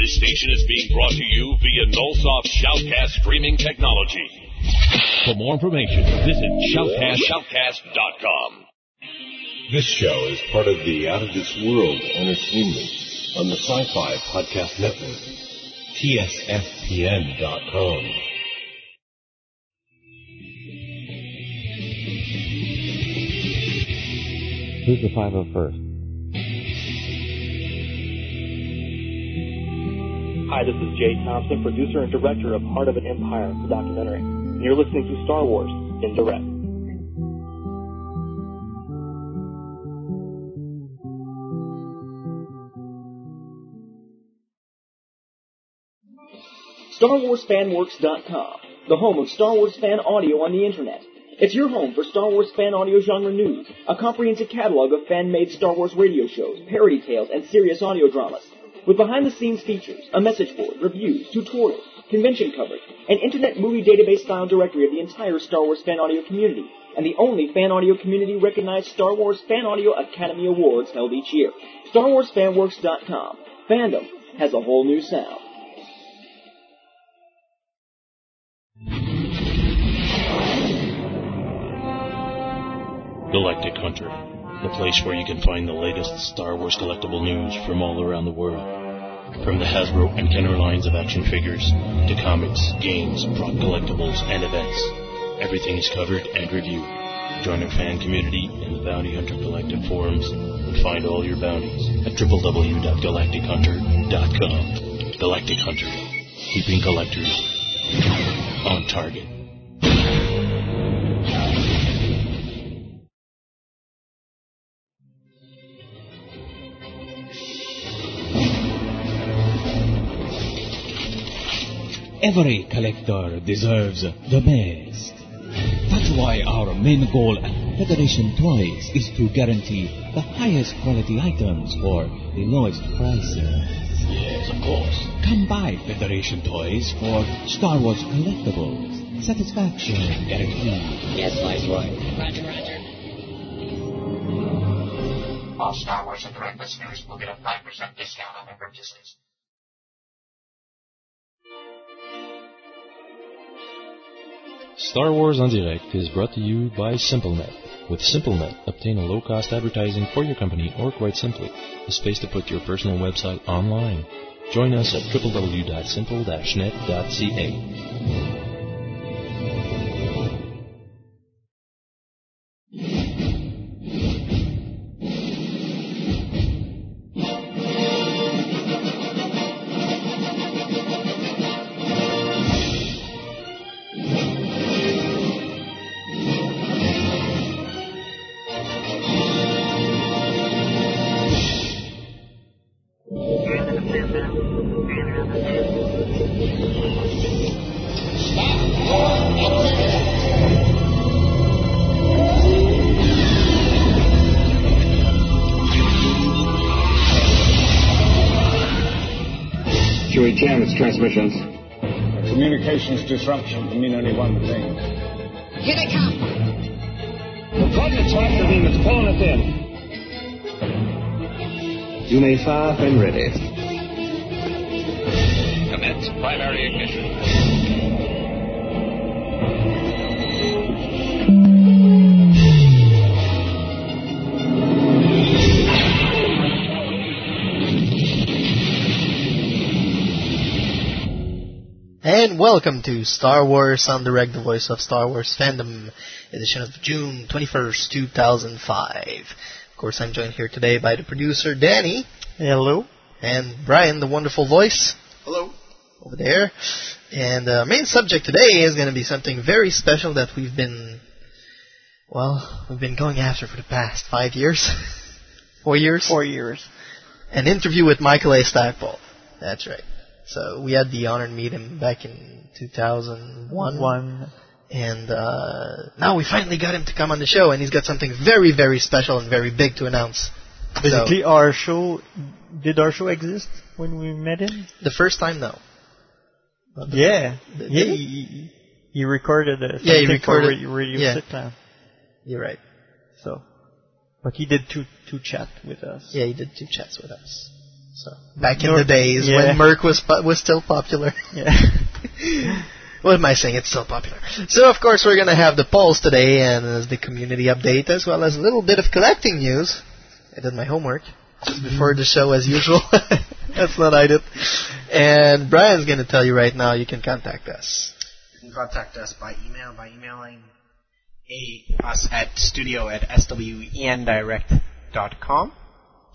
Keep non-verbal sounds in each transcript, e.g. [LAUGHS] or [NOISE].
This station is being brought to you via Nullsoft Shoutcast streaming technology. For more information, visit shoutcast, shoutcast.com. This show is part of the Out of This World Entertainment on the Sci-Fi Podcast Network. TSFPN.com. Who's the 501st? Hi, this is Jay Thompson, producer and director of Heart of an Empire, the documentary. And you're listening to Star Wars en Direct. StarWarsFanWorks.com, the home of Star Wars fan audio on the internet. It's your home for Star Wars fan audio genre news, a comprehensive catalog of fan-made Star Wars radio shows, parody tales, and serious audio dramas. With behind-the-scenes features, a message board, reviews, tutorials, convention coverage, an internet movie database style directory of the entire Star Wars fan audio community, and the only fan audio community recognized Star Wars Fan Audio Academy Awards held each year. StarWarsFanWorks.com. Fandom has a whole new sound. Galactic Hunter, the place where you can find the latest Star Wars collectible news from all around the world. From the Hasbro and Kenner lines of action figures to comics, games, prop collectibles, and events, everything is covered and reviewed. Join our fan community in the Bounty Hunter Collective forums and find all your bounties at www.galactichunter.com. Galactic Hunter, keeping collectors on target. Every collector deserves the best. That's why our main goal at Federation Toys is to guarantee the highest quality items for the lowest prices. Yes, of course. Come by Federation Toys for Star Wars collectibles. Satisfaction guaranteed. Yes, Viceroy. Roger, roger. All Star Wars en Direct listeners will get a 5% discount on their purchases. Star Wars en Direct is brought to you by SimpleNet. With SimpleNet, obtain a low-cost advertising for your company or quite simply, a space to put your personal website online. Join us at www.simple-net.ca. Chewie jam its transmissions. Communications disruption can mean only one thing. Here they come. The coordinates are the beam. It's pulling it in. You may fire when ready. Commence primary ignition. And welcome to Star Wars en Direct, the voice of Star Wars fandom, edition of June 21st, 2005. Of course, I'm joined here today by the producer, Danny. Hello. And Brian, the wonderful voice. Hello. Over there. And the uh, main subject today is going to be something very special that we've been, well, we've been going after for the past five years. [LAUGHS] Four years? Four years. An interview with Michael A. Stackpole. That's right. So we had the honor to meet him back in 2001. One. And uh, now we finally got him to come on the show, and he's got something very, very special and very big to announce. Basically, our show did our show exist when we met him? The first time, no. Not the Yeah, yeah. it? He, he recorded a Yeah, he for recorded- radio, radio yeah. sitcom. You're right. So, but he did two two chat with us. Yeah, he did two chats with us. So back in Nor- the days yeah. when mIRC was po- was still popular. [LAUGHS] Yeah. [LAUGHS] what am I saying? It's still popular. So of course we're gonna have the polls today and as the community update as well as a little bit of collecting news. I did my homework just before the show as usual. [LAUGHS] That's not I did. And Brian's gonna tell you right now you can contact us. You can contact us by email by emailing a, us at studio at swendirect.com.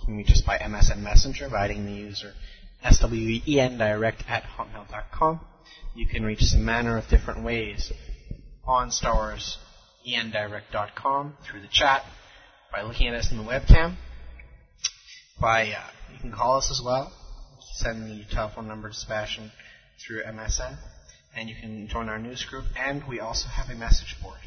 Reach us by MSN Messenger adding the user swendirect at hotmail.com. You can reach us a manner of different ways on Star Wars endirect.com through the chat by looking at us in the webcam. By uh, you can call us as well. Send the telephone number to Sebastian through MSN, and you can join our news group. And we also have a message board.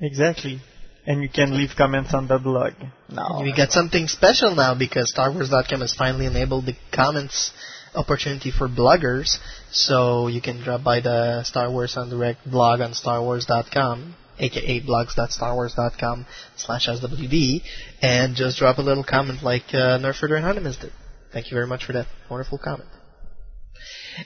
Exactly. And you can leave comments on the blog. And we got something special now because StarWars.com has finally enabled the comments opportunity for bloggers. So you can drop by the Star Wars en Direct blog on StarWars.com, aka blogs.starwars.com slash SWD, and just drop a little comment like uh, Nerford Anonymous did. Thank you very much for that wonderful comment.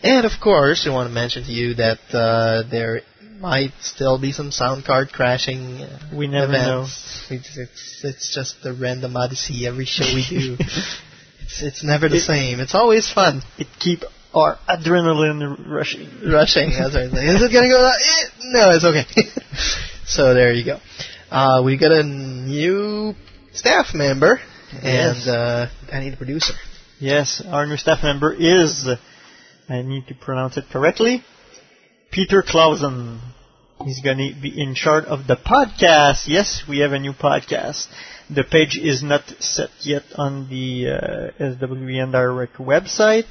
And of course, we want to mention to you that uh, there might still be some sound card crashing uh, We never events. It's, it's, it's just a random odyssey every show we do. [LAUGHS] it's, it's never the It- same. It's always fun. It keep our adrenaline rushing. Rushing. That's. Is it gonna go? Eh, no, it's okay. [LAUGHS] so there you go. Uh, we got a new staff member, and Yes. uh, Danny, the producer. Yes, our new staff member is, I need to pronounce it correctly, Peter Clausen. He's going to be in charge of the podcast. Yes, we have a new podcast. The page is not set yet on the uh, SWN Direct website,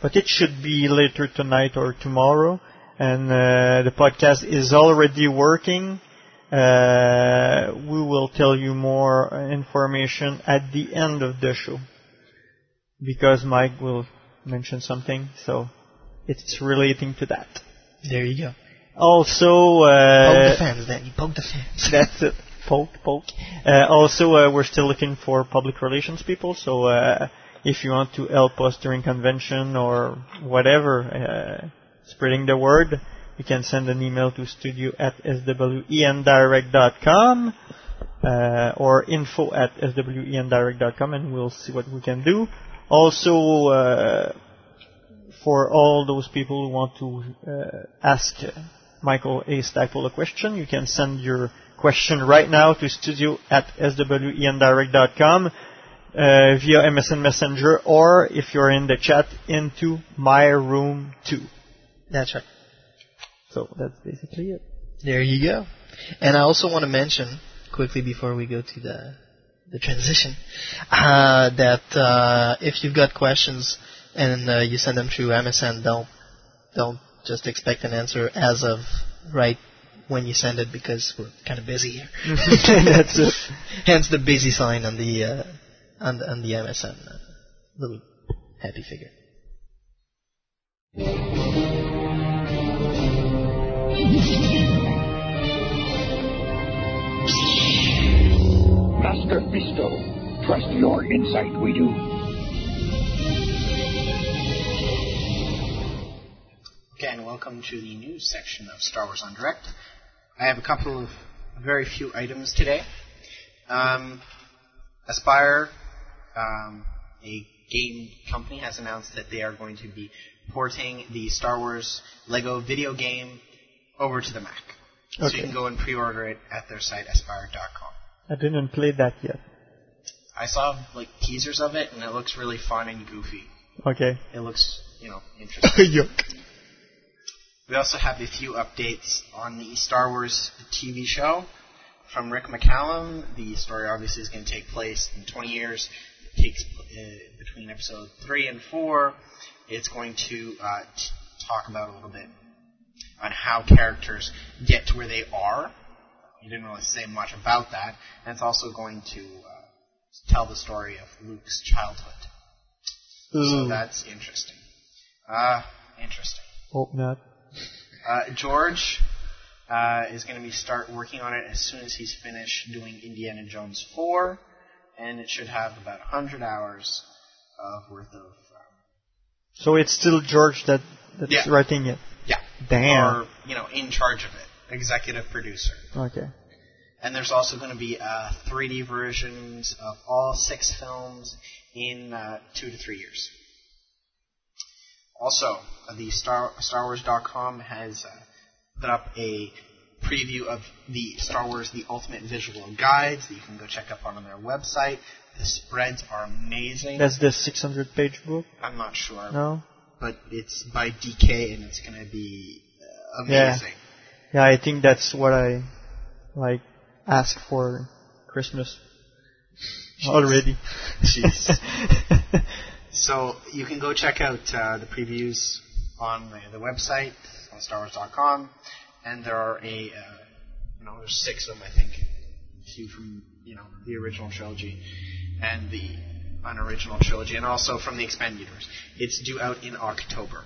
but it should be later tonight or tomorrow. And uh, the podcast is already working. Uh, we will tell you more information at the end of the show because Mike will mention something, so it's relating to that. There you go. Also, uh, Poke the fans, Danny. Poke the fans. [LAUGHS] that's it. Poke, poke. Uh, also, uh, we're still looking for public relations people, so uh, if you want to help us during convention or whatever, uh, spreading the word, you can send an email to studio at swendirect.com uh, or info at swendirect.com and we'll see what we can do. Also, uh, for all those people who want to uh, ask Michael A. Stackpole a question, you can send your question right now to studio at swendirect.com uh, via MSN Messenger or if you're in the chat into my room too. That's right. So that's basically it. There you go. And I also want to mention quickly before we go to the the transition [LAUGHS] uh, that uh, if you've got questions and uh, you send them through MSN, don't don't just expect an answer as of right when you send it because we're kind of busy here. [LAUGHS] That's it. Hence the busy sign on the uh, on the, on the MSN uh, little happy figure. Master Fisto, trust your insight, we do. Again, welcome to the news section of Star Wars en Direct. I have a couple of very few items today. Um, Aspyr, um, a game company, has announced that they are going to be porting the Star Wars Lego video game over to the Mac. So you can go and pre-order it at their site, aspyr.com. I didn't play that yet. I saw like teasers of it, and it looks really fun and goofy. Okay. It looks, you know, [LAUGHS] interesting. We also have a few updates on the Star Wars TV show from Rick McCallum. The story obviously is going to take place in 20 years. It takes uh, between episode 3 and 4. It's going to uh, t- talk about a little bit on how characters get to where they are. He didn't really say much about that. And it's also going to uh, tell the story of Luke's childhood. So that's interesting. Uh, interesting. Hope not. Uh, George uh, is going to be start working on it as soon as he's finished doing Indiana Jones 4, and it should have about 100 hours of worth of um, So it's still George that that's Yeah. writing it. Yeah. Damn. Or, you know, in charge of it. Executive producer. Okay. And there's also going to be uh, 3D versions of all six films in uh, two to three years. Also, the Star StarWars.com has uh, put up a preview of the Star Wars: The Ultimate Visual Guides that you can go check up on their website. The spreads are amazing. That's the 600 page book. I'm not sure, No. but it's by DK and it's going to be uh, amazing. Yeah, yeah, I think that's what I like ask for Christmas already. Jeez. [LAUGHS] So you can go check out uh, the previews on the, the website on StarWars.com, and there are a uh, you know there's six of them I think, two from you know the original trilogy and the unoriginal trilogy, and also from the expanded universe. It's due out in October.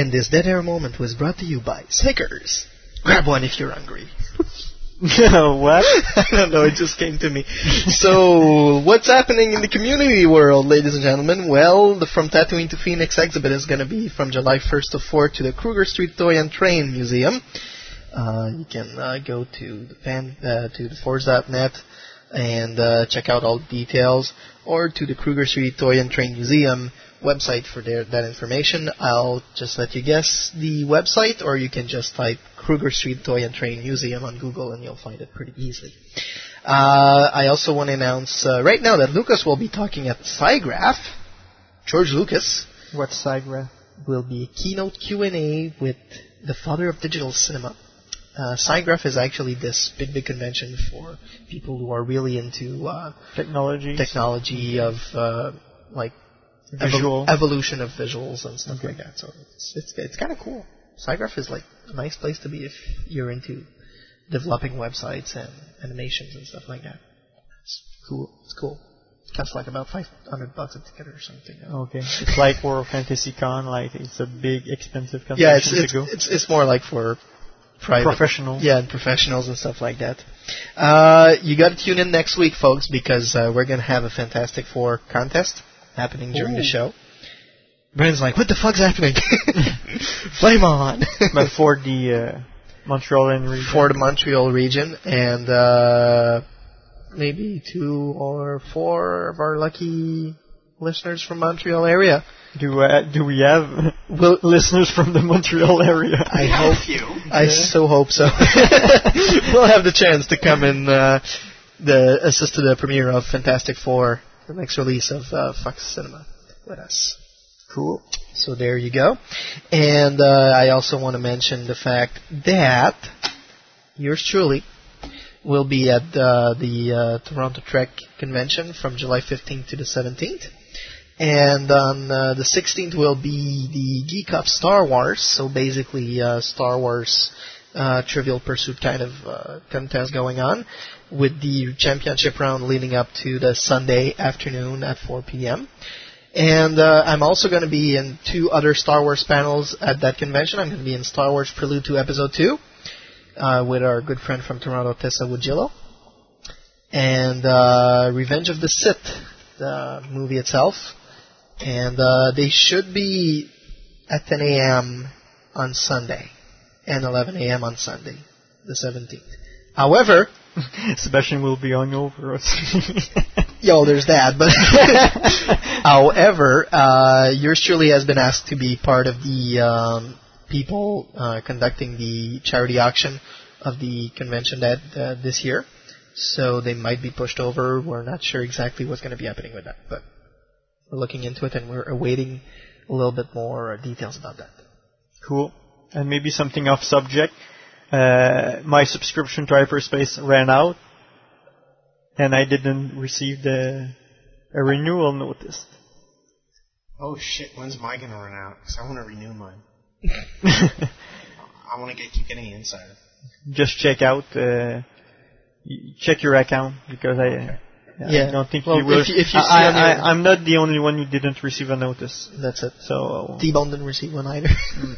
And this dead air moment was brought to you by Snickers. Grab one if you're hungry. [LAUGHS] what? [LAUGHS] I don't know, it just came to me. [LAUGHS] So, what's happening in the community world, ladies and gentlemen? Well, the From Tatooine to Phoenix exhibit is going to be from July 1st to 4th to the Kruger Street Toy and Train Museum. Uh, you can uh, go to the fan, uh, to the Force.net and uh, check out all the details, or to the Kruger Street Toy and Train Museum website for their, that information. I'll just let you guess the website, or you can just type Kruger Street Toy and Train Museum on Google, and you'll find it pretty easily. Uh, I also want to announce uh, right now that Lucas will be talking at SIGGRAPH. George Lucas. What SIGGRAPH? Will be a keynote Q&A with the father of digital cinema. Uh, SIGGRAPH is actually this big, big convention for people who are really into uh, Technology. technology of uh, like Visual. evol- evolution of visuals and stuff like that. So it's it's, it's kind of cool. SIGGRAPH is like a nice place to be if you're into developing websites and animations and stuff like that. It's cool. It's cool. It costs like about 500 bucks a ticket or something. Okay. It's like World Fantasy Con, like it's a big, expensive convention Yeah, it's to it's, go. it's it's more like for private Professionals. Yeah, and professionals and stuff like that. Uh, you got to tune in next week, folks, because uh, we're gonna have a Fantastic Four contest happening during the show. Brandon's like, "What the fuck's happening?" [LAUGHS] Flame on! but for the uh, Montreal region. for the Montreal region, and uh, maybe two or four of our lucky listeners from Montreal area. Do uh, do we have [LAUGHS] Will, listeners from the Montreal area? I hope you. I so hope so. [LAUGHS] we'll have the chance to come and uh, the assist to the premiere of Fantastic Four, the next release of uh, Fox Cinema, with us. Cool. So there you go. And uh, I also want to mention the fact that yours truly will be at uh, the uh, Toronto Trek Convention from July 15th to the 17th. And on uh, the 16th will be the Geek Up Star Wars, so basically uh, Star Wars uh, Trivial Pursuit kind of uh, contest going on, with the championship round leading up to the Sunday afternoon at 4 p.m. And uh, I'm also going to be in two other Star Wars panels at that convention. I'm going to be in Star Wars Prelude to Episode 2 uh, with our good friend from Toronto, Tessa Wujillo. And uh, Revenge of the Sith, the movie itself. And uh, they should be at 10 a.m. on Sunday and 11 a.m. on Sunday, the 17th. However, [LAUGHS] Sebastian will be on over us. Yo, there's that. But [LAUGHS] however, uh, yours truly has been asked to be part of the um, people uh, conducting the charity auction of the convention that uh, this year. So they might be pushed over. We're not sure exactly what's going to be happening with that, but we're looking into it and we're awaiting a little bit more details about that. Cool. And maybe something off subject. Uh, my subscription to Hyperspace ran out, and I didn't receive the a renewal notice. Oh shit, when's mine gonna run out? Because I want to renew mine. [LAUGHS] I want to get keep getting insider. just check out, uh, check your account because I. Yeah. I don't think Well, you will. if you- if you I, I, your- am not the only one who didn't receive a notice. That's it. So T-Bone didn't receive one either.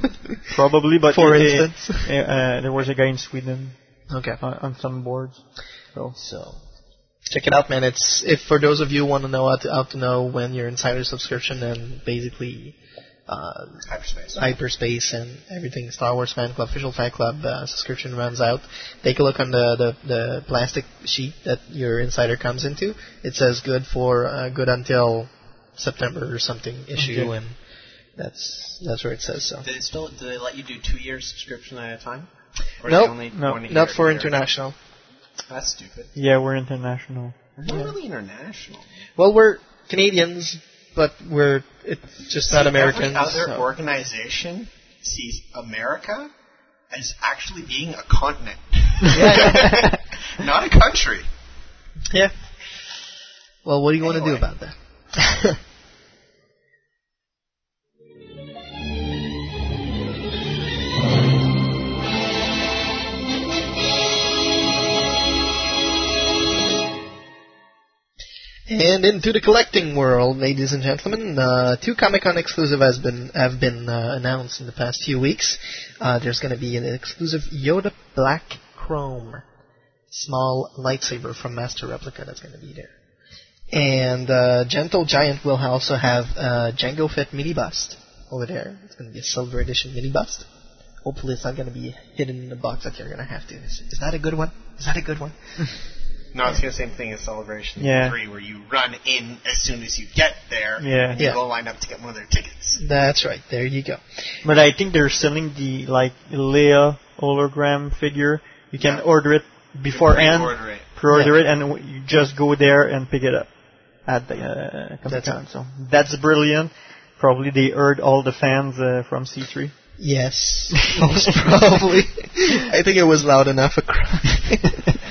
[LAUGHS] probably, but [LAUGHS] For uh, instance. uh, uh, there was a guy in Sweden okay. on, on some boards. So So check it out, man. It's if for those of you who want to know how to, how to know when your insider subscription and basically uh, Hyperspace. hyperspace and everything Star Wars Fan Club official fan club uh, subscription runs out. Take a look on the, the the plastic sheet that your insider comes into. It says good for uh, good until September or something issue, Okay. and that's that's where it says so. Do they still do they let you do two year subscription at a time? Or is it Nope, no, not year- for year? international. That's stupid. yeah, we're international. We're not really international. Well, we're Canadians, but we're it's just not See, Americans. Every other so- organization sees America as actually being a continent, Yeah. [LAUGHS] not a country. Yeah. Well, what do you want to do about that? [LAUGHS] And into the collecting world, ladies and gentlemen, uh, two Comic Con exclusive has been have been uh, announced in the past few weeks. Uh, there's going to be an exclusive Yoda Black Chrome small lightsaber from Master Replica that's going to be there. And uh, Gentle Giant will also have uh, Jango Fett mini bust over there. It's going to be a silver edition mini bust. Hopefully, it's not going to be hidden in the box that you're going to have to. Is, is that a good one? Is that a good one? [LAUGHS] No, it's the same thing as Celebration Yeah. 3, where you run in as soon as you get there, Yeah. and you Yeah. go line up to get one of their tickets. That's right. There you go. But I think they're selling the like Leia hologram figure. You can order it beforehand, pre-order it. pre-order Yeah. it, and w- you just go there and pick it up at the uh, Comic Con. So that's brilliant. Probably they heard all the fans uh, from C3. Yes, [LAUGHS] most probably. [LAUGHS] I think it was loud enough. A cry. [LAUGHS]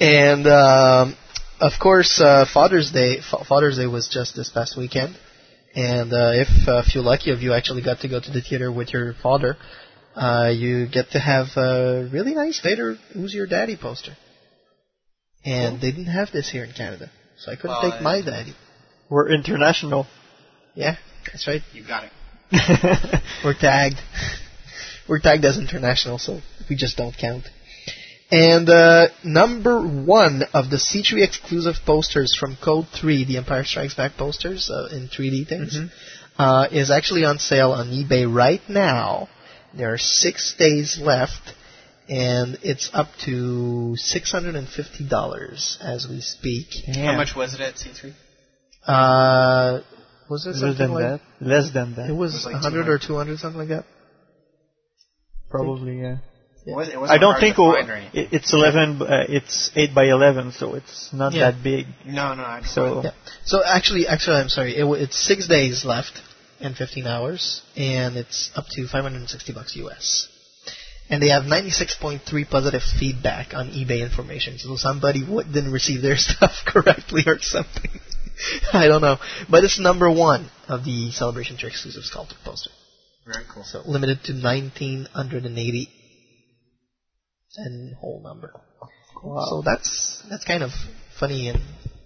and um, of course, uh, Father's Day. Fa- Father's Day was just this past weekend. And uh, if uh, if you're lucky, if you actually got to go to the theater with your father, uh, you get to have a really nice Vader Who's Your Daddy poster. And they didn't have this here in Canada, so I couldn't Well, take uh, my daddy. We're international. Yeah, that's right. You got it. [LAUGHS] We're tagged. We're tagged as international, so we just don't count. And uh, number one of the C3 exclusive posters from Code 3, the Empire Strikes Back posters uh, in 3D things, uh, is actually on sale on eBay right now. There are six days left, and it's up to $650 as we speak. How much was it at C3? Uh, was it Less than like that. Less than that. It was, It was like 100 or 200, something like that. Probably, yeah. It wasn't, it I wasn't don't think to find or anything. it- it's 11. Uh, it's 8 by 11, so it's not Yeah. that big. No, no, I So Yeah. So actually, actually, I'm sorry. It, w- it's six days left and 15 hours, and it's up to 560 bucks US. And they have 96.3 positive feedback on eBay information. So somebody w- didn't receive their [LAUGHS] stuff correctly or something. [LAUGHS] I don't know, but it's number one of the Celebration 3 exclusive sculpted poster. Very cool. So limited to 1980 and whole number. So that's that's kind of funny and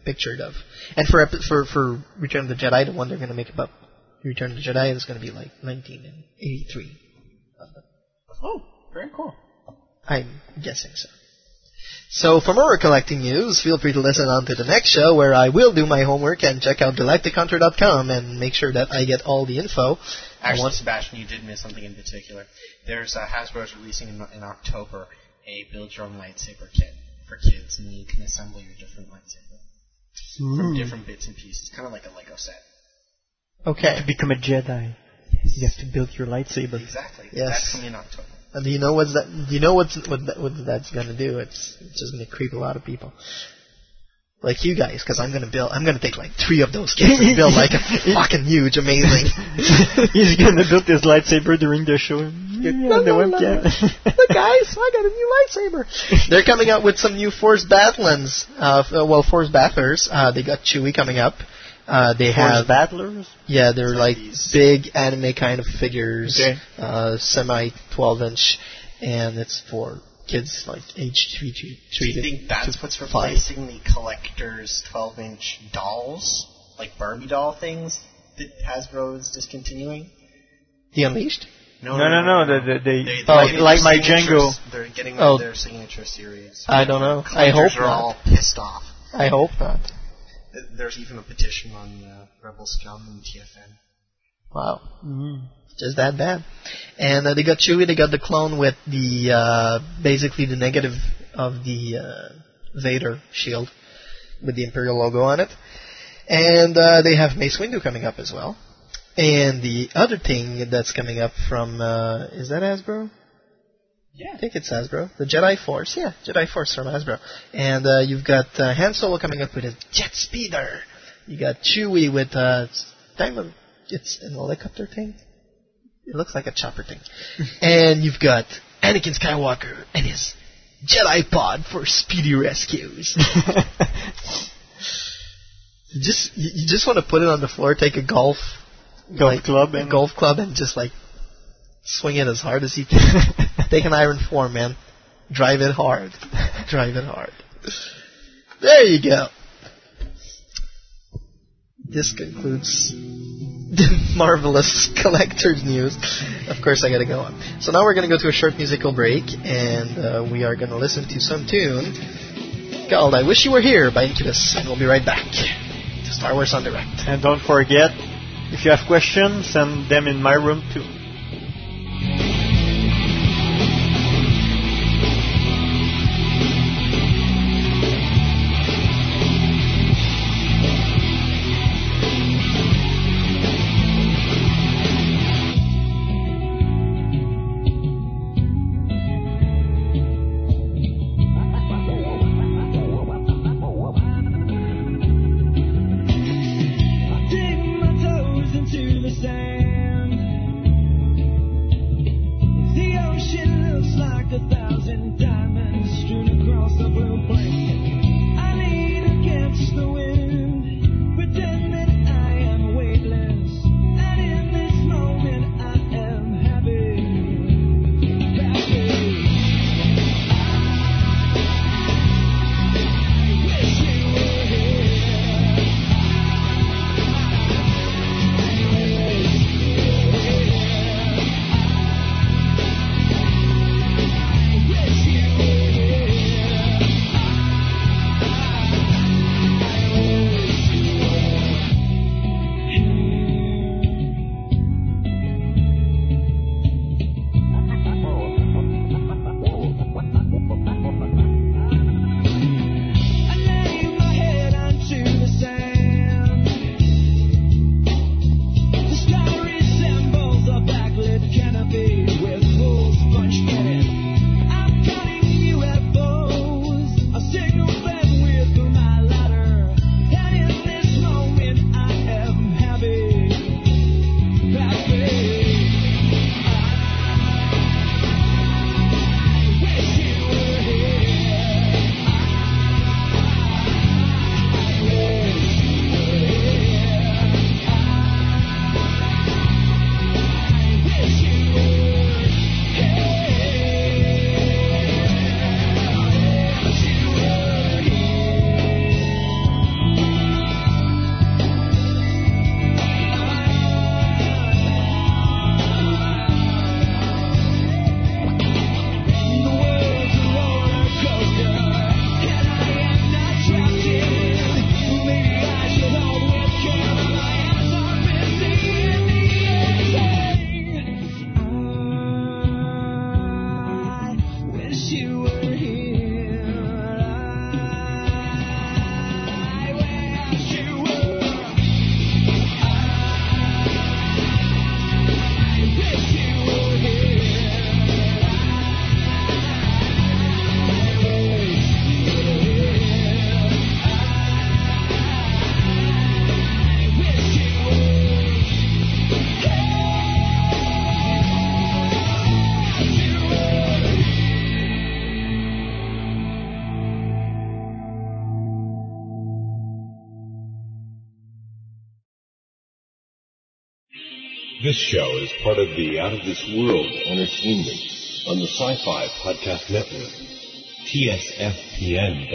pictured of. And for for for Return of the Jedi, the one they're going to make about Return of the Jedi is going to be like 1983. Oh, very cool. I'm guessing so. So for more collecting news, feel free to listen on to the next show where I will do my homework and check out galactichunter.com and make sure that I get all the info. I Actually, want- Sebastian, you did miss something in particular. There's uh, Hasbro's releasing in, in October a build your own lightsaber kit for kids, and you can assemble your different lightsaber from hmm. different bits and pieces, kind of like a Lego set. Okay. to become a Jedi, you have to build your lightsaber. Exactly. Yes. That's coming in October. And do you know what's that? Do you know what's what that, what that's gonna do? It's, it's just gonna creep a lot of people, like you guys, because I'm gonna build. I'm gonna take like three of those kits and build like a [LAUGHS] fucking huge, amazing. [LAUGHS] He's gonna build his lightsaber during the show. Yeah, the webcam. Look, guys, I got a new lightsaber. They're coming out with some new Force Battlers. Uh, f- uh, well, Force Battlers. Uh, they got Chewie coming up. Uh, they Force have battlers. yeah, they're like big anime kind of figures, Okay. uh, semi 12 inch, and it's for kids like age three to Do three you to think that's to what's five. replacing the collector's 12-inch dolls, like Barbie doll things that Hasbro is discontinuing? The Unleashed? No, no, no. The, the, they, They- like, they're like my getting their Jango. signatures- They're getting Oh. their signature series. I don't know. I Collectors hope are not. all pissed off. I hope not. Th- There's even a petition on uh, Rebel Scum and TFN. Wow. Mhm. Just that bad. And uh, they got Chewie. They got the clone with the uh, basically the negative of the uh, Vader shield with the Imperial logo on it. And uh, they have Mace Windu coming up as well. And the other thing that's coming up from uh, is that Hasbro? Yeah. I think it's Hasbro. The Jedi Force, yeah, Jedi Force from Hasbro. And uh, you've got uh, Han Solo coming up with a jet speeder. You got Chewie with uh, of it's an helicopter thing. It looks like a chopper thing. [LAUGHS] and you've got Anakin Skywalker and his Jedi pod for speedy rescues. [LAUGHS] you just you, you just want to put it on the floor, take a golf Golf like, club and- golf club, and just like swing it as hard as you can. [LAUGHS] take an iron form, man. Drive it hard. Drive it hard. There you go. This concludes the [LAUGHS] marvelous collector's news. Of course, I gotta go on. So now we're gonna go to a short musical break, and uh, we are gonna listen to some tune called "I Wish You Were Here" by Incubus, and we'll be right back to Star Wars en Direct. And don't forget, if you have questions, send them in my room too. This show is part of the Out of This World Entertainment on the Sci-Fi Podcast Network. TSFPN.com.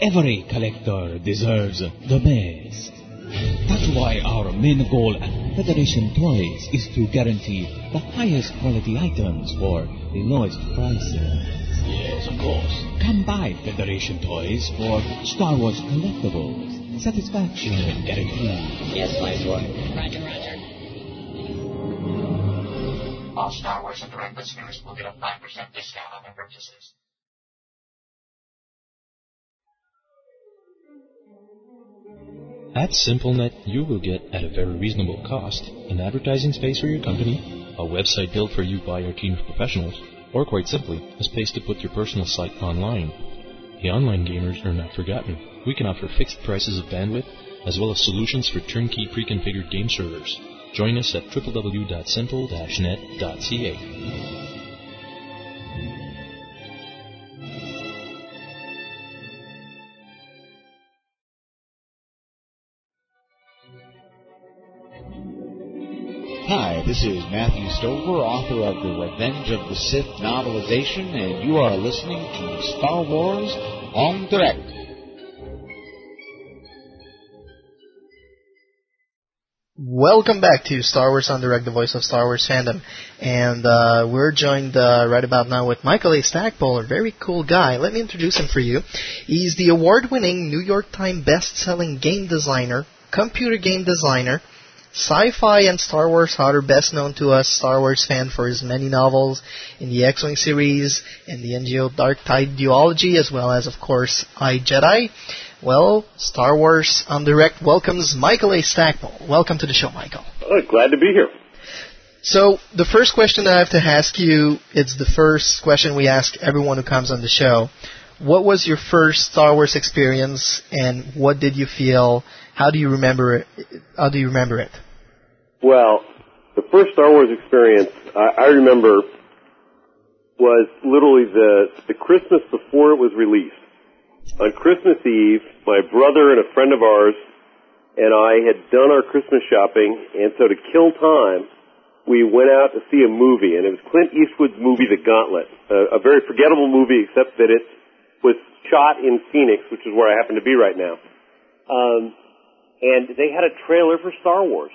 Every collector deserves the best. That's why our main goal at Federation Toys is to guarantee the highest quality items for the lowest prices. Yes, of course. Come by Federation Toys for Star Wars collectibles. Satisfaction guaranteed. Yes, my Viceroy. Roger, roger. All Star Wars en Direct listeners will get a 5% discount on their purchases. At SimpleNet, you will get, at a very reasonable cost, an advertising space for your company, a website built for you by our team of professionals, or quite simply, a space to put your personal site online. The online gamers are not forgotten. We can offer fixed prices of bandwidth, as well as solutions for turnkey pre-configured game servers. Join us at www.simple-net.ca. this is Matthew Stover, author of the Revenge of the Sith novelization, and you are listening to Star Wars en Direct. Welcome back to Star Wars en Direct, the voice of Star Wars fandom. And uh, we're joined uh, right about now with Michael A. Stackpole, a very cool guy. Let me introduce him for you. He's the award-winning New York Times best-selling game designer, computer game designer, sci-fi and Star Wars author, best known to us Star Wars fan for his many novels in the X-Wing series and the NJO Dark Tide duology, as well as, of course, I Jedi. Well, Star Wars en Direct welcomes Michael A. Stackpole. Welcome to the show, Michael. Oh, glad to be here. So, the first question that I have to ask you, it's the first question we ask everyone who comes on the show. What was your first Star Wars experience, and what did you feel? How do you remember it? How do you remember it? Well, the first Star Wars experience I, I remember was literally the the Christmas before it was released. On Christmas Eve, my brother and a friend of ours and I had done our Christmas shopping, and so to kill time, we went out to see a movie, and it was Clint Eastwood's movie, The Gauntlet, a, a very forgettable movie, except that it was shot in Phoenix, which is where I happen to be right now. Um, and they had a trailer for Star Wars,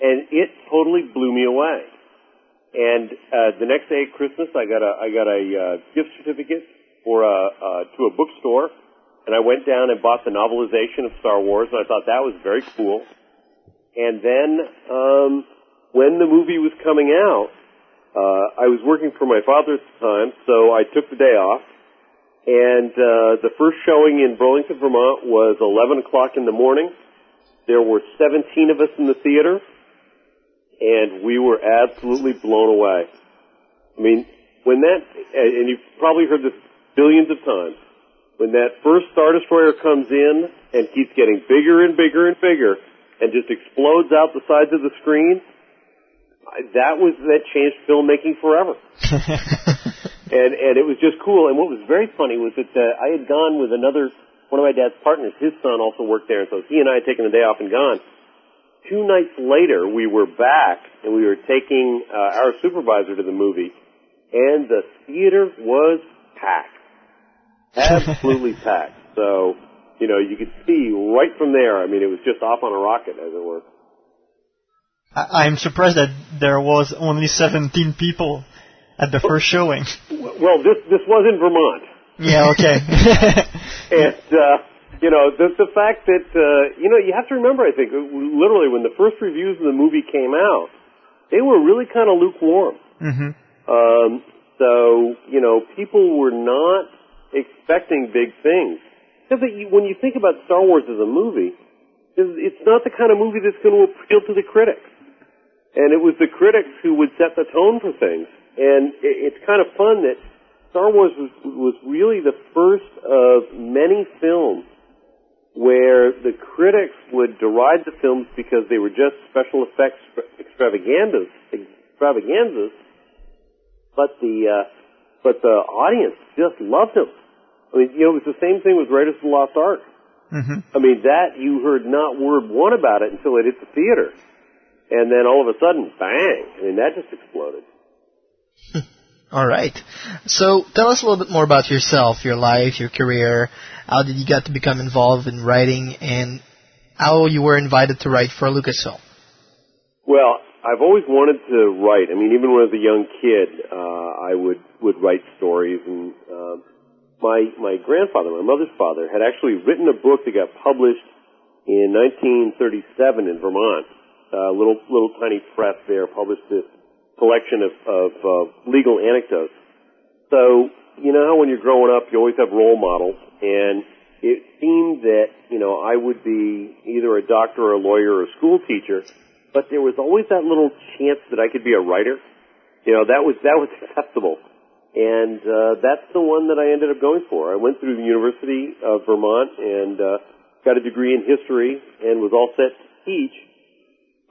and it totally blew me away. And uh, the next day at Christmas, I got a I got a uh, gift certificate for a uh, to a bookstore, and I went down and bought the novelization of Star Wars, and I thought that was very cool. And then um, when the movie was coming out, uh, I was working for my father at the time, so I took the day off. And uh, the first showing in Burlington, Vermont was 11 o'clock in the morning. There were 17 of us in the theater, and we were absolutely blown away. I mean, when that, and you've probably heard this billions of times, when that first Star Destroyer comes in and keeps getting bigger and bigger and bigger and just explodes out the sides of the screen, that was, that changed filmmaking forever. [LAUGHS] and, and it was just cool. And what was very funny was that uh, I had gone with another, one of my dad's partners, his son also worked there, and so he and I had taken the day off and gone. Two nights later, we were back and we were taking uh, our supervisor to the movie, and the theater was packed. Absolutely [LAUGHS] packed. So, you know, you could see right from there, I mean, it was just off on a rocket, as it were. I- I'm surprised that there was only 17 people at the first showing. Well, this, this was in Vermont. Yeah, okay. [LAUGHS] and, uh, you know, the, the fact that, uh, you know, you have to remember, I think, literally when the first reviews of the movie came out, they were really kind of lukewarm. hmm Um, so, you know, people were not expecting big things. Because when you think about Star Wars as a movie, it's- it's not the kind of movie that's going to appeal to the critics. And it was the critics who would set the tone for things. And it, it's kind of fun that Star Wars was, was really the first of many films where the critics would deride the films because they were just special effects extravaganzas, extravaganzas, but the uh, but the audience just loved them. I mean, you know, it was the same thing with Raiders of the Lost Ark. Mm-hmm. I mean, that you heard not word one about it until it hit the theater, and then all of a sudden, bang! I mean, that just exploded. [LAUGHS] All right. So tell us a little bit more about yourself, your life, your career. How did you get to become involved in writing, and how you were invited to write for Lucasfilm? Well, I've always wanted to write. I mean, even when I was a young kid, uh, I would would write stories. And uh, my my grandfather, my mother's father, had actually written a book that got published in 1937 in Vermont. A little little tiny press there published this collection of, of uh, legal anecdotes. So you know how when you're growing up, you always have role models, and it seemed that you know I would be either a doctor or a lawyer or a school teacher but there was always that little chance that I could be a writer. You know, that was that was [LAUGHS] acceptable, and uh, that's the one that I ended up going for. I went through the University of Vermont and uh, got a degree in history and was all set to teach.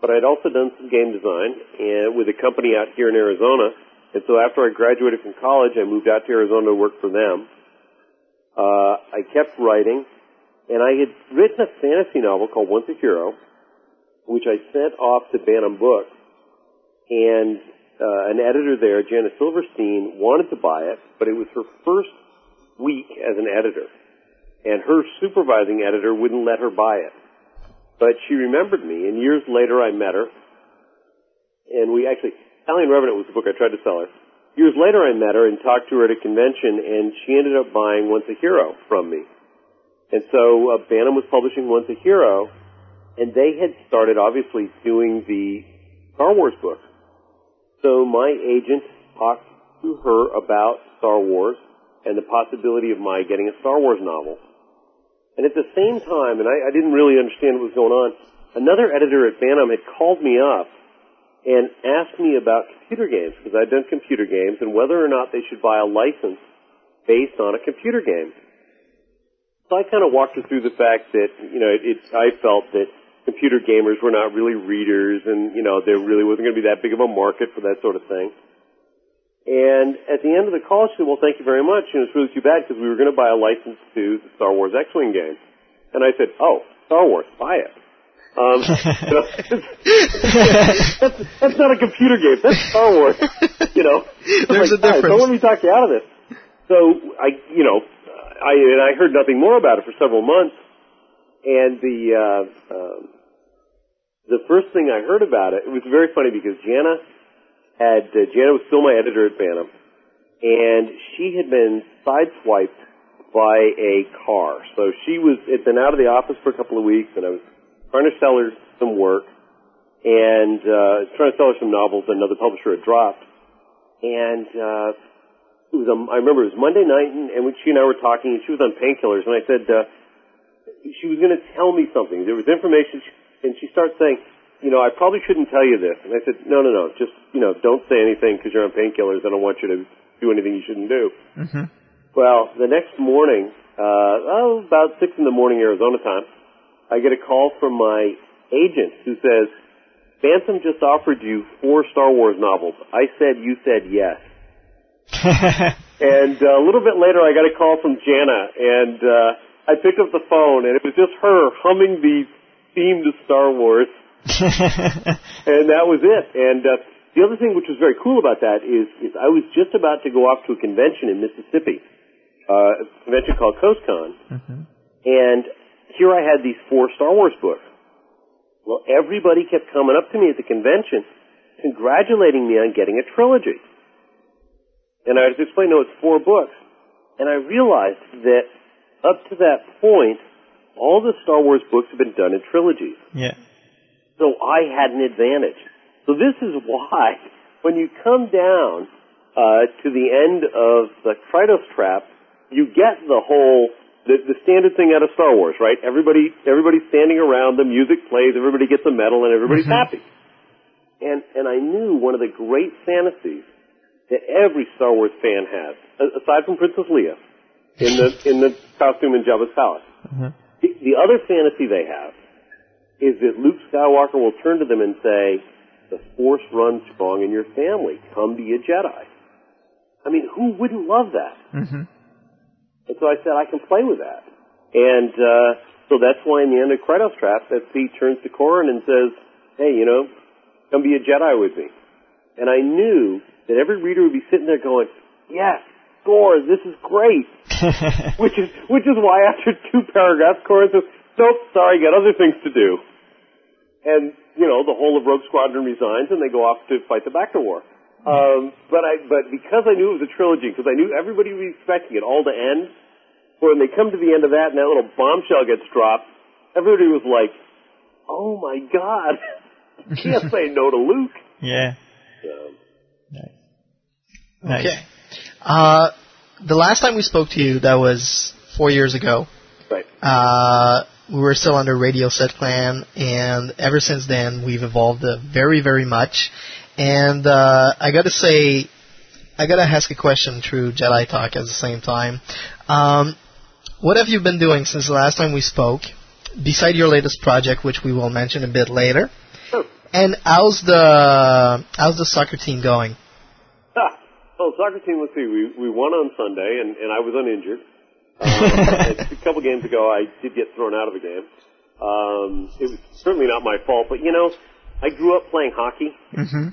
But I'd also done some game design and with a company out here in Arizona. And so after I graduated from college, I moved out to Arizona to work for them. Uh, I kept writing, and I had written a fantasy novel called Once a Hero, which I sent off to Bantam Books, and uh, an editor there, Janna Silverstein, wanted to buy it, but it was her first week as an editor, and her supervising editor wouldn't let her buy it. But she remembered me, and years later I met her, and we actually, Alien Revenant was the book I tried to sell her. Years later I met her and talked to her at a convention, and she ended up buying Once a Hero from me. And so uh, Bantam was publishing Once a Hero, and they had started obviously doing the Star Wars book. So my agent talked to her about Star Wars and the possibility of my getting a Star Wars novel. And at the same time, and I, I didn't really understand what was going on, another editor at Bantam had called me up and asked me about computer games because I'd done computer games and whether or not they should buy a license based on a computer game. So I kind of walked her through the fact that, you know, it, it, I felt that computer gamers were not really readers and, you know, there really wasn't going to be that big of a market for that sort of thing. And at the end of the call, she said, well, thank you very much. And it's really too bad because we were going to buy a license to the Star Wars X-Wing game. And I said, oh, Star Wars, buy it. Um, [LAUGHS] you know, that's, that's not a computer game. That's Star Wars. You know, [LAUGHS] There's like, a difference. Don't let me talk you out of this. So I, you know, I and I heard nothing more about it for several months. And the uh, um, the first thing I heard about it, it was very funny because Janna had uh, Janna was still my editor at Bantam, and she had been sideswiped by a car. So she was had been out of the office for a couple of weeks, and I was trying to sell her some work and uh, trying to sell her some novels that another publisher had dropped. And uh, it was a, I remember it was Monday night, and, and she and I were talking, and she was on painkillers, and I said uh, she was going to tell me something. There was information, and she starts saying, you know, I probably shouldn't tell you this. And I said, no, no, no, just, you know, don't say anything because you're on painkillers. I don't want you to do anything you shouldn't do. Mm-hmm. Well, the next morning, uh, oh, about six in the morning Arizona time, I get a call from my agent who says, Bantam just offered you four Star Wars novels. I said you said yes. [LAUGHS] and uh, a little bit later, I got a call from Janna, and uh, I picked up the phone, and it was just her humming the theme to Star Wars, [LAUGHS] and that was it. And uh, the other thing which was very cool about that is, is I was just about to go off to a convention in Mississippi, uh, a convention called CoastCon, Mm-hmm. and here I had these four Star Wars books. Well, everybody kept coming up to me at the convention, congratulating me on getting a trilogy. And I was explaining, no, it's four books. And I realized that up to that point, all the Star Wars books have been done in trilogies. Yeah. So I had an advantage. So this is why, when you come down uh, to the end of the Krytos trap, you get the whole the, the standard thing out of Star Wars, right? Everybody everybody's standing around, the music plays, everybody gets a medal, and everybody's Mhm. happy. And and I knew one of the great fantasies that every Star Wars fan has, aside from Princess Leia, in the in the costume in Jabba's palace. Mhm. The, the other fantasy they have is that Luke Skywalker will turn to them and say, "The Force runs strong in your family. Come be a Jedi." I mean, who wouldn't love that? Mm-hmm. And so I said, I can play with that. And uh, so that's why in the end of Krytos Trap, that Pete turns to Corran and says, hey, you know, come be a Jedi with me. And I knew that every reader would be sitting there going, yes, score, this is great. [LAUGHS] which is which is why after two paragraphs, Corran says, nope, sorry, got other things to do. And, you know, the whole of Rogue Squadron resigns and they go off to fight the Bacta War. Um, but I, but because I knew it was a trilogy, because I knew everybody would be expecting it all to end, when they come to the end of that and that little bombshell gets dropped, everybody was like, oh my god, [LAUGHS] can't [LAUGHS] say no to Luke. Yeah. Nice. Okay. Uh, the last time we spoke to you, that was four years ago. Right. Uh, we were still under Radio Set Clan, and ever since then, we've evolved uh, very, very much. And uh, I got to say, I got to ask a question through Jedi Talk at the same time. Um, what have you been doing since the last time we spoke, beside your latest project, which we will mention a bit later? Sure. And how's the how's the soccer team going? Ah, well, soccer team, let's see, we, we won on Sunday, and, and I was uninjured. Um, a couple games ago, I did get thrown out of a game. Um, it was certainly not my fault, but you know, I grew up playing hockey, Mm-hmm.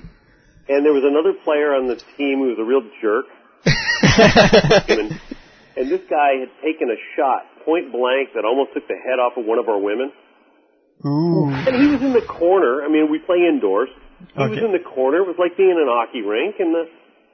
and there was another player on the team who was a real jerk. and, [LAUGHS] and this guy had taken a shot point blank that almost took the head off of one of our women. Ooh. And he was in the corner. I mean, we play indoors. He was in the corner. It was like being in an hockey rink, and the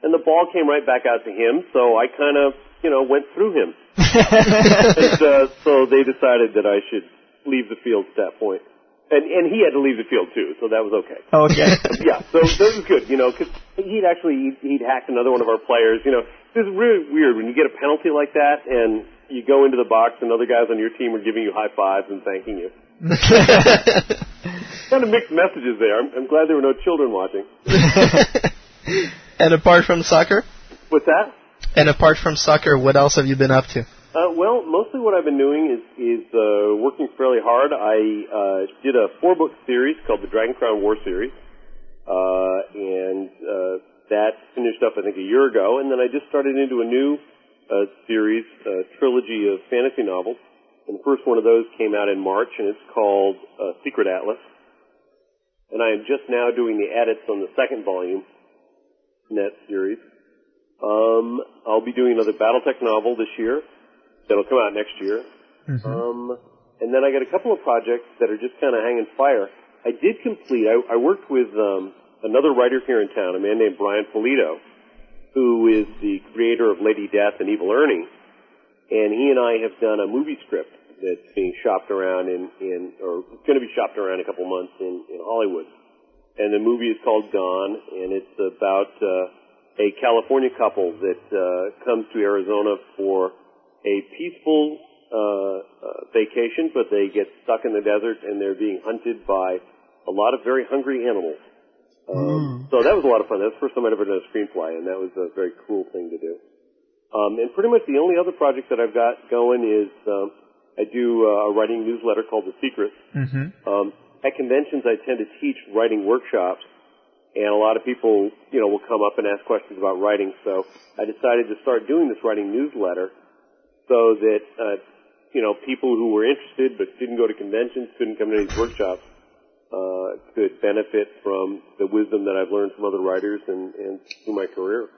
and the ball came right back out to him. So I kind of, you know, went through him. [LAUGHS] and uh, so they decided that I should leave the field at that point. And and he had to leave the field too, so that was okay. Okay. [LAUGHS] yeah, so that was good, you know, because he'd actually he'd, he'd hacked another one of our players. You know, it's really weird when you get a penalty like that and you go into the box and other guys on your team are giving you high fives and thanking you. [LAUGHS] kind of mixed messages there. I'm, I'm glad there were no children watching. and apart from soccer, What's that? And apart from soccer, what else have you been up to? Uh, well, mostly what I've been doing is is uh, working fairly hard. I uh, did a four book series called the Dragon Crown War series, uh, and uh, that finished up I think a year ago. And then I just started into a new uh, series, uh, trilogy of fantasy novels. And the first one of those came out in March, and it's called uh, Secret Atlas. And I am just now doing the edits on the second volume in that series. Um, I'll be doing another BattleTech novel this year that'll come out next year. Um, and then I got a couple of projects that are just kind of hanging fire. I did complete. I, I worked with um, another writer here in town, a man named Brian Pulido, who is the creator of Lady Death and Evil Ernie, and he and I have done a movie script that's being shopped around in, in or going to be shopped around in a couple months in, in Hollywood. And the movie is called Gone, and it's about uh, a California couple that uh, comes to Arizona for a peaceful uh, uh, vacation, but they get stuck in the desert and they're being hunted by a lot of very hungry animals. Um, So that was a lot of fun. That's the first time I'd ever done a screenplay, and that was a very cool thing to do. Um, and pretty much the only other project that I've got going is um, I do uh, a writing newsletter called The Secret. Mm-hmm. Um, at conventions, I tend to teach writing workshops, and a lot of people, you know, will come up and ask questions about writing. So I decided to start doing this writing newsletter so that, uh, you know, people who were interested but didn't go to conventions, couldn't come to these workshops, uh, could benefit from the wisdom that I've learned from other writers and, and through my career.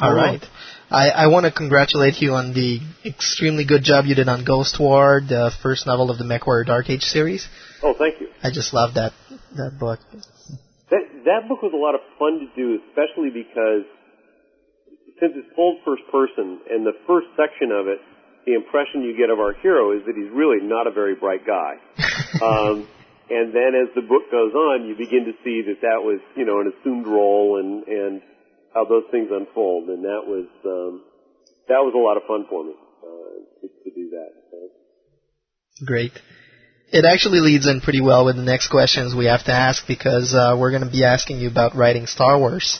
All right. I, I want to congratulate you on the extremely good job you did on Ghost War, the first novel of the MechWarrior Dark Age series. Oh, thank you. I just love that that book. That that book was a lot of fun to do, especially because since it's told first person, and the first section of it, the impression you get of our hero is that he's really not a very bright guy. [LAUGHS] um, and then as the book goes on, you begin to see that that was, you know, an assumed role and and how those things unfold, and that was um, that was a lot of fun for me uh, to, to do that. So. Great. It actually leads in pretty well with the next questions we have to ask because uh, we're going to be asking you about writing Star Wars.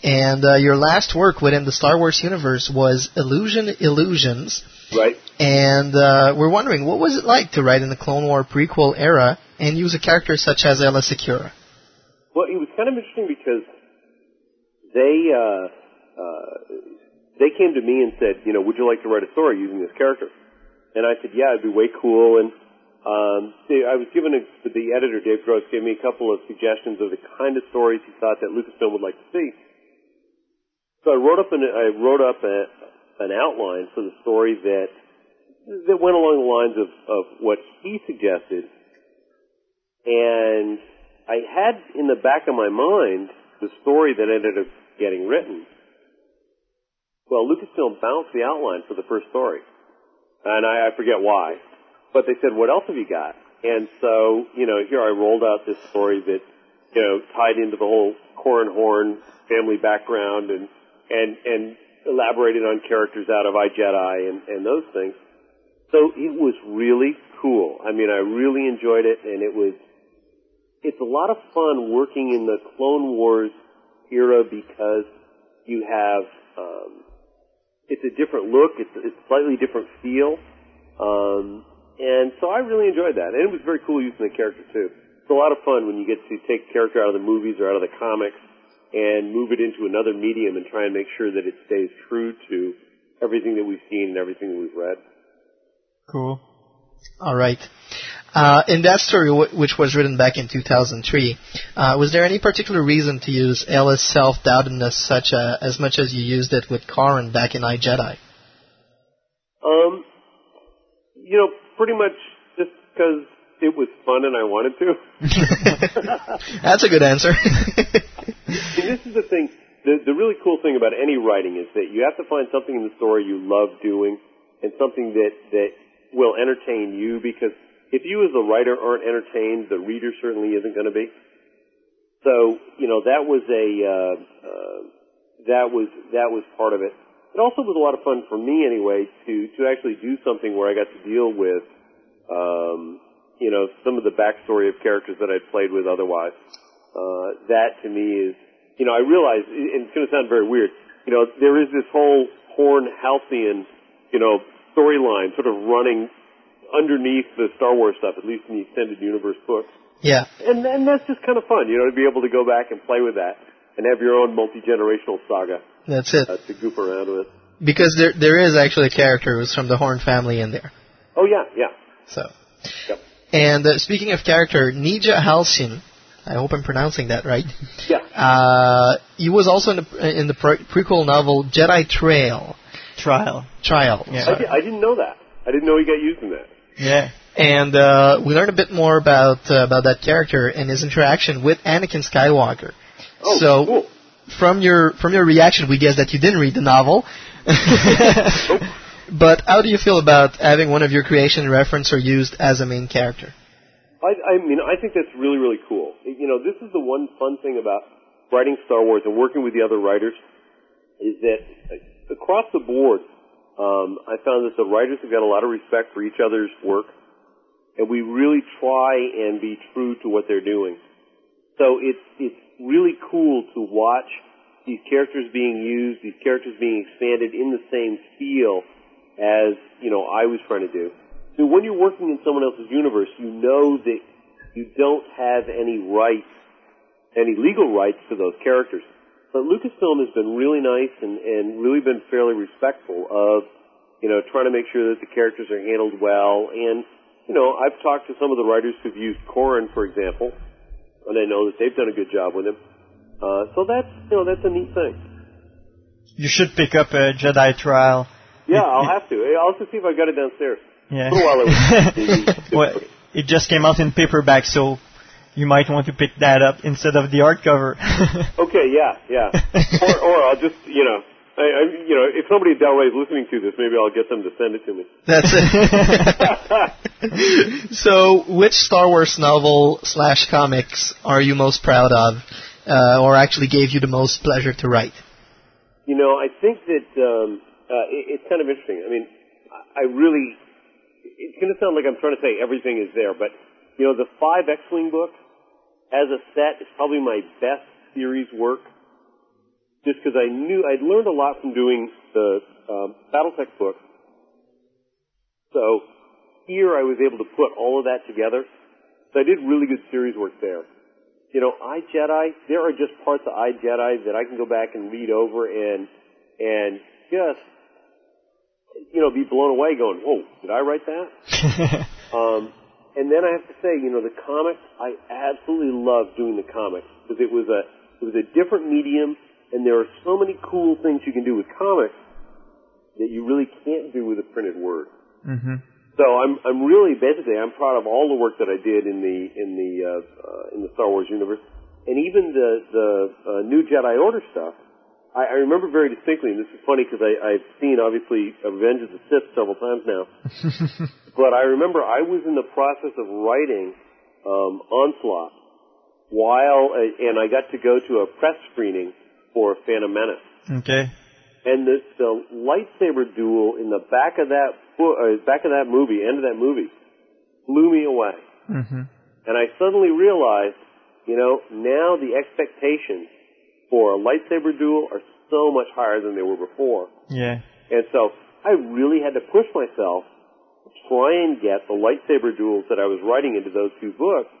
And uh, your last work within the Star Wars universe was Illusion Illusions. Right. And uh, we're wondering, what was it like to write in the Clone War prequel era and use a character such as Aayla Secura? Well, it was kind of interesting because they uh, uh, they came to me and said, you know, would you like to write a story using this character? And I said, yeah, it'd be way cool. And um, see, I was given a, the editor, Dave Gross, gave me a couple of suggestions of the kind of stories he thought that Lucasfilm would like to see. So I wrote up an, I wrote up a, an outline for the story that that went along the lines of, of what he suggested. And I had in the back of my mind the story that ended up getting written. Well, Lucasfilm bounced the outline for the first story. And I, I forget why. But they said, what else have you got? And so, you know, here I rolled out this story that, you know, tied into the whole Corran Horn family background and, and, and elaborated on characters out of I Jedi and, and those things. So it was really cool. I mean, I really enjoyed it and it was, it's a lot of fun working in the Clone Wars era because you have, um, it's a different look, it's, it's slightly different feel, um, and so I really enjoyed that. And it was very cool using the character too. It's a lot of fun when you get to take a character out of the movies or out of the comics and move it into another medium and try and make sure that it stays true to everything that we've seen and everything that we've read. Cool. All right. Uh, in that story, w- which was written back in 2003, uh, was there any particular reason to use Aayla's self-doubtedness such a, as much as you used it with Corran back in I Jedi? Um, you know, pretty much just because it was fun and I wanted to. [LAUGHS] That's a good answer. [LAUGHS] See, this is the thing. The, the really cool thing about any writing is that you have to find something in the story you love doing and something that, that will entertain you because if you as a writer aren't entertained, the reader certainly isn't going to be. So, you know, that was a, uh, uh, that was, that was part of it. It also was a lot of fun for me anyway to, to actually do something where I got to deal with, um, you know, some of the backstory of characters that I'd played with otherwise. Uh, that to me is, you know, I realize, and it's going to sound very weird, you know, there is this whole Horn Halcyon, you know, storyline sort of running underneath the Star Wars stuff, at least in the extended universe books. Yeah. And and that's just kind of fun, you know, to be able to go back and play with that and have your own multi-generational saga. That's it. Uh, to goof around with. Because there there is actually a character who's from the Horn family in there. Oh yeah, yeah. So. Yep. And uh, speaking of character, Nejaa Halcyon, I hope I'm pronouncing that right. Yeah. Uh, he was also in the in the pre- prequel novel Jedi Trail. Trial. Trial. I, di- I didn't know that. I didn't know he got used in that. Yeah. And uh, we learned a bit more about uh, about that character and his interaction with Anakin Skywalker. Oh, so, cool. From your from your reaction, we guess that you didn't read the novel. [LAUGHS] But how do you feel about having one of your creation referenced or used as a main character? I, I mean, I think that's really, really cool. You know, this is the one fun thing about writing Star Wars and working with the other writers is that across the board, um, I found that the writers have got a lot of respect for each other's work, and we really try and be true to what they're doing. So it's it's really cool to watch these characters being used, these characters being expanded in the same feel as you know I was trying to do. So when you're working in someone else's universe, you know that you don't have any rights, any legal rights to those characters. But Lucasfilm has been really nice and, and really been fairly respectful of, you know, trying to make sure that the characters are handled well. And, you know, I've talked to some of the writers who've used Corran, for example, and I know that they've done a good job with him. Uh, so that's, you know, that's a neat thing. You should pick up a Jedi Trial. Yeah, I'll have to. I'll have to see if I got it downstairs. Yeah. [LAUGHS] It well, it just came out in paperback, so you might want to pick that up instead of the hardcover. [LAUGHS] Okay, yeah, yeah. [LAUGHS] or, or I'll just, you know, I, I, you know, if somebody at Del Rey is listening to this, maybe I'll get them to send it to me. That's it. [LAUGHS] so, which Star Wars novel slash comics are you most proud of, uh, or actually gave you the most pleasure to write? You know, I think that um, uh, it, it's kind of interesting. I mean, I I really, it's going to sound like I'm trying to say everything is there, but you know, the five X-wing books as a set is probably my best series work, just because I knew I'd learned a lot from doing the um, BattleTech books. So here I was able to put all of that together. So I did really good series work there. You know, I Jedi, there are just parts of I Jedi that I can go back and read over and, and just, you know, be blown away, going, "Whoa, did I write that?" [LAUGHS] um, and then I have to say, you know, the comics, I absolutely love doing the comics because it was a it was a different medium, and there are so many cool things you can do with comics that you really can't do with a printed word. Mm-hmm. So I'm I'm really basically I'm proud of all the work that I did in the in the uh, uh, in the Star Wars universe, and even the the uh, new Jedi Order stuff. I, I remember very distinctly, and this is funny because I've seen obviously Revenge of the Sith several times now. [LAUGHS] but I remember I was in the process of writing um, Onslaught while, uh, and I got to go to a press screening for Phantom Menace. Okay. And the, the lightsaber duel in the back of that bo- uh, back of that movie, end of that movie, blew me away. Mm-hmm. And I suddenly realized, you know, now the expectations for a lightsaber duel are so much higher than they were before. Yeah. And so I really had to push myself to try and get the lightsaber duels that I was writing into those two books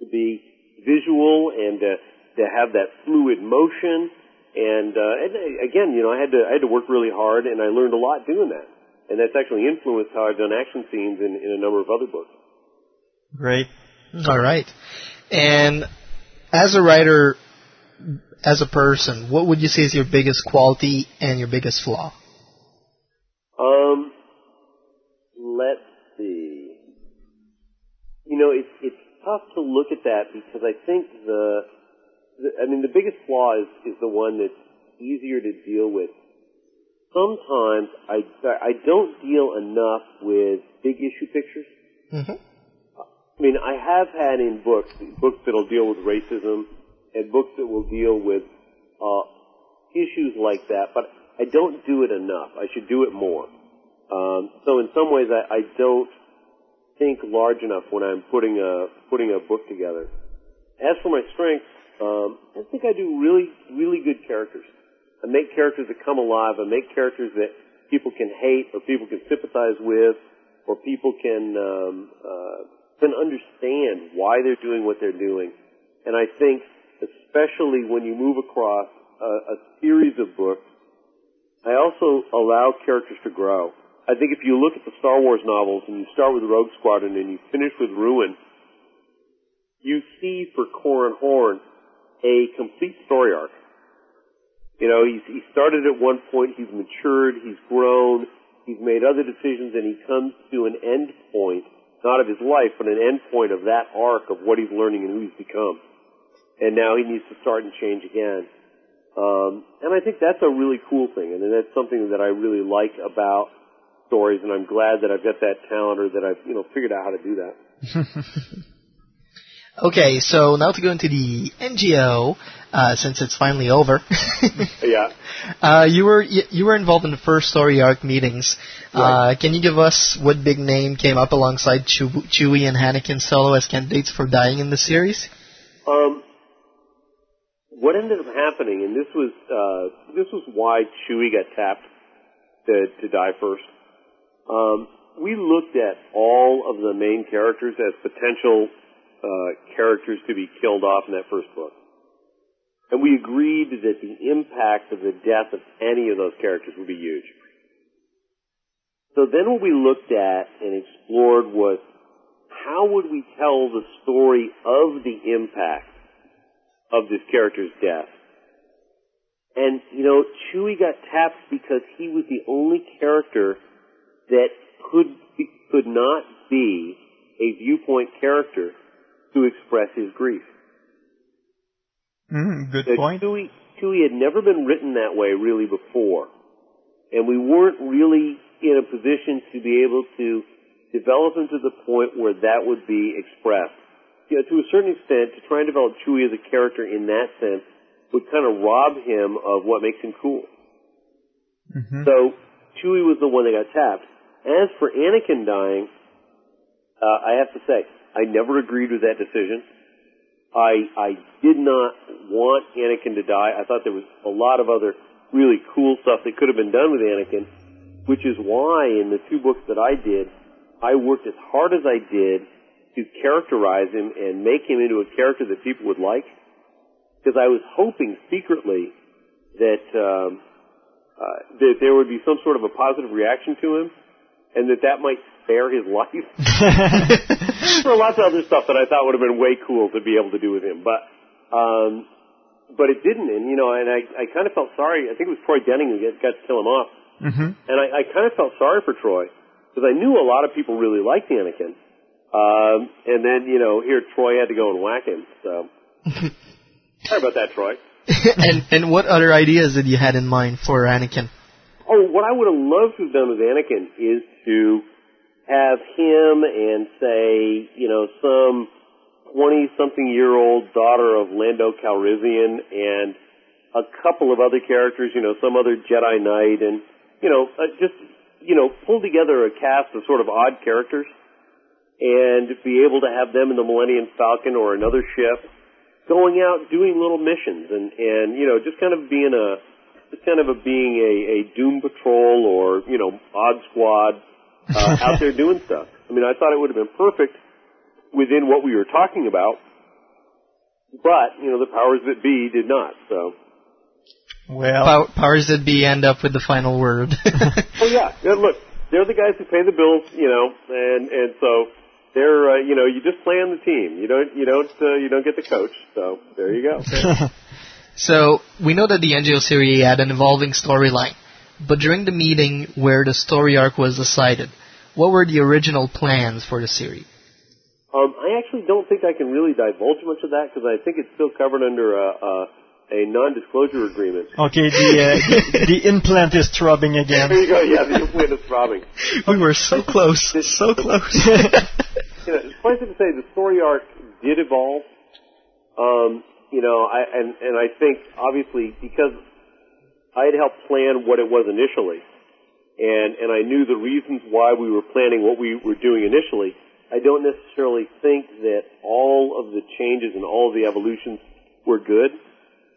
to be visual and to, to have that fluid motion. And, uh, and uh, again, you know, I had to I had to work really hard, and I learned a lot doing that. And that's actually influenced how I've done action scenes in, in a number of other books. Great. All right. And as a writer, as a person, what would you say is your biggest quality and your biggest flaw? Um, let's see. You know, it's it's tough to look at that because I think the, the I mean, the biggest flaw is is the one that's easier to deal with. Sometimes I I don't deal enough with big issue pictures. Mm-hmm. I mean, I have had in books books that'll deal with racism and books that will deal with uh, issues like that, but I don't do it enough. I should do it more. Um, so in some ways, I, I don't think large enough when I'm putting a putting a book together. As for my strengths, um, I think I do really really good characters. I make characters that come alive. I make characters that people can hate or people can sympathize with, or people can um, uh, can understand why they're doing what they're doing. And I think, especially when you move across a, a series of books, I also allow characters to grow. I think if you look at the Star Wars novels and you start with Rogue Squadron and you finish with Ruin, you see for Corran Horn a complete story arc. You know, he's, he started at one point, he's matured, he's grown, he's made other decisions, and he comes to an end point, not of his life, but an end point of that arc of what he's learning and who he's become. And now he needs to start and change again. Um, and I think that's a really cool thing, and that's something that I really like about stories, and I'm glad that I've got that talent or that I've, you know, figured out how to do that. [LAUGHS] okay, so now to go into the NJO, uh, since it's finally over. [LAUGHS] yeah. Uh, you were you, were involved in the first story arc meetings. Right. Uh, can you give us what big name came up alongside Chew- Chewie and Anakin Solo as candidates for dying in the series? Um, what ended up happening, and this was uh, this was why Chewie got tapped to to die first. Um, we looked at all of the main characters as potential uh, characters to be killed off in that first book, and we agreed that the impact of the death of any of those characters would be huge. So then, what we looked at and explored was how would we tell the story of the impact of this character's death. And, you know, Chewie got tapped because he was the only character that could be, could not be a viewpoint character to express his grief. Mm, good That point. Chewie, Chewie had never been written that way really before. And we weren't really in a position to be able to develop him to the point where that would be expressed you know, to a certain extent, to try and develop Chewie as a character in that sense would kind of rob him of what makes him cool. Mm-hmm. So Chewie was the one that got tapped. As for Anakin dying, uh, I have to say, I never agreed with that decision. I I did not want Anakin to die. I thought there was a lot of other really cool stuff that could have been done with Anakin, which is why in the two books that I did, I worked as hard as I did to characterize him and make him into a character that people would like. Because I was hoping secretly that um, uh, that there would be some sort of a positive reaction to him, and that that might spare his [LAUGHS] life. [LAUGHS] For lots of other stuff that I thought would have been way cool to be able to do with him, but um, but it didn't. And you know, and I I kind of felt sorry. I think it was Troy Denning who got, got to kill him off, Mm-hmm. and I, I kind of felt sorry for Troy because I knew a lot of people really liked Anakin. Um, and then you know, here Troy had to go and whack him. So [LAUGHS] sorry about that, Troy. [LAUGHS] and and what other ideas did you had in mind for Anakin? Oh, what I would have loved to have done with Anakin is to have him and say, you know, some twenty-something-year-old daughter of Lando Calrissian and a couple of other characters, you know, some other Jedi Knight, and you know, uh, just you know, pull together a cast of sort of odd characters and be able to have them in the Millennium Falcon or another ship going out doing little missions and and you know just kind of being a just kind of a being a, a Doom Patrol or you know Odd Squad uh, [LAUGHS] out there doing stuff. I mean, I thought it would have been perfect within what we were talking about, but you know the powers that be did not. So Well, Pow- powers that be end up with the final word. [LAUGHS] oh yeah, yeah look, they're the guys who pay the bills, you know, and and so they're uh, you know you just play on the team. You don't you don't uh, you don't get the coach. So there you go. [LAUGHS] so we know that the NJO series had an evolving storyline, but during the meeting where the story arc was decided, what were the original plans for the series? Um, I actually don't think I can really divulge much of that because I think it's still covered under a, a, a non-disclosure agreement. okay, the, uh, the the implant is throbbing again. There you go. Yeah, the implant is throbbing. [LAUGHS] We were so close, so close. [LAUGHS] you know, suffice it to say, the story arc did evolve. Um, you know, I and and I think obviously because I had helped plan what it was initially, and and I knew the reasons why we were planning what we were doing initially. I don't necessarily think that all of the changes and all of the evolutions were good,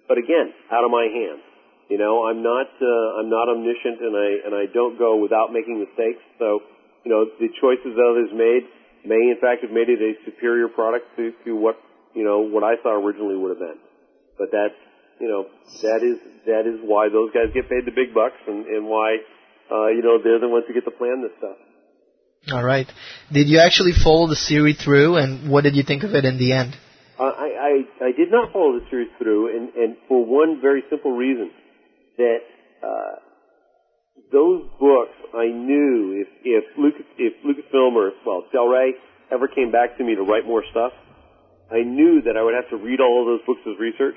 but again, out of my hands. You know, I'm not uh, I'm not omniscient, and I and I don't go without making mistakes. So, you know, the choices that others made may in fact have made it a superior product to, to what you know what I thought originally would have been. But that's you know that is that is why those guys get paid the big bucks, and and why uh, you know they're the ones who get to plan this stuff. All right. Did you actually follow the series through, and what did you think of it in the end? Uh, I, I I did not follow the series through, and and for one very simple reason that uh, those books I knew if if Lucas if Lucasfilm or well Del Rey ever came back to me to write more stuff, I knew that I would have to read all of those books as research,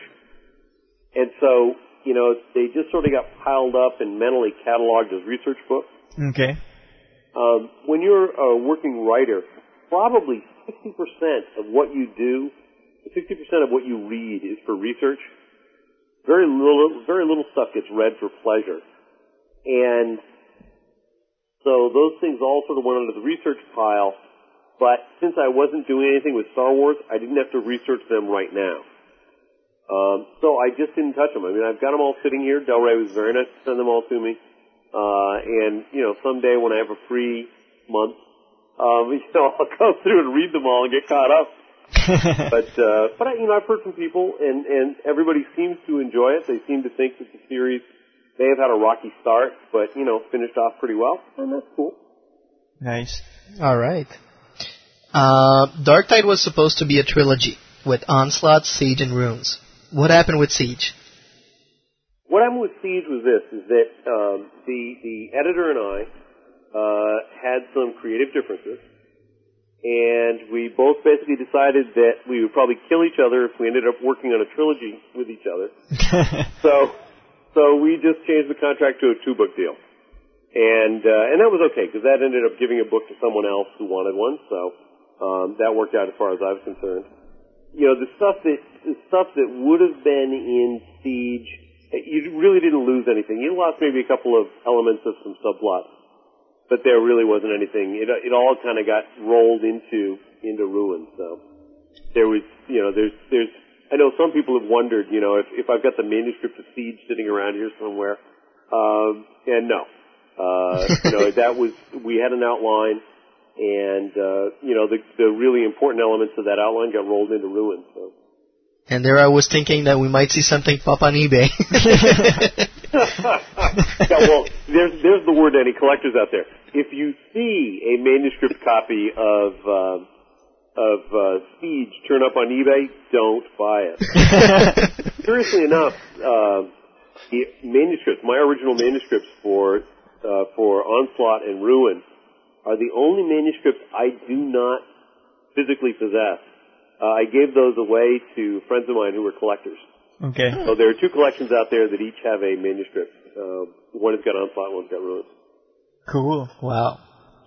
and so you know they just sort of got piled up and mentally cataloged as research books. Okay. Um, when you're a working writer, probably 60% of what you do, 60% of what you read is for research. Very little, very little stuff gets read for pleasure. And so those things all sort of went under the research pile, but since I wasn't doing anything with Star Wars, I didn't have to research them right now. Um, so I just didn't touch them. I mean, I've got them all sitting here. Del Rey was very nice to send them all to me. Uh, and, you know, someday when I have a free month, um, [LAUGHS] you know, I'll go through and read them all and get caught up. [LAUGHS] but, uh, but I, you know, I've heard from people and, and everybody seems to enjoy it. They seem to think that the series may have had a rocky start, but, you know, finished off pretty well, and that's cool. Nice. All right. Uh, Dark Tide was supposed to be a trilogy with Onslaught, Siege, and Ruin. What happened with Siege? What happened with Siege was this: is that um, the the editor and I uh, had some creative differences, and we both basically decided that we would probably kill each other if we ended up working on a trilogy with each other. [LAUGHS] so, so we just changed the contract to a two book deal, and uh, and that was okay because that ended up giving a book to someone else who wanted one. So um, that worked out as far as I was concerned. You know, the stuff that stuff that would have been in Siege you really didn't lose anything. You lost maybe a couple of elements of some subplots, but there really wasn't anything. It it all kind of got rolled into into ruin. So there was, you know, there's there's. I know some people have wondered, you know, if if I've got the manuscript of Siege sitting around here somewhere, um, and no, uh, you know, [LAUGHS] that was we had an outline, and uh, you know, the the really important elements of that outline got rolled into ruin. So. And there I was thinking that we might see something pop on eBay. [LAUGHS] [LAUGHS] yeah, well, there's there's the word to any collectors out there. If you see a manuscript copy of uh, of uh, Siege turn up on eBay, don't buy it. [LAUGHS] Curiously enough, uh, the manuscripts, my original manuscripts for uh, for Onslaught and Ruin, are the only manuscripts I do not physically possess. Uh, I gave those away to friends of mine who were collectors. Okay. So there are two collections out there that each have a manuscript. Uh, one has got Onslaught, one's got Ruin. Cool. Wow.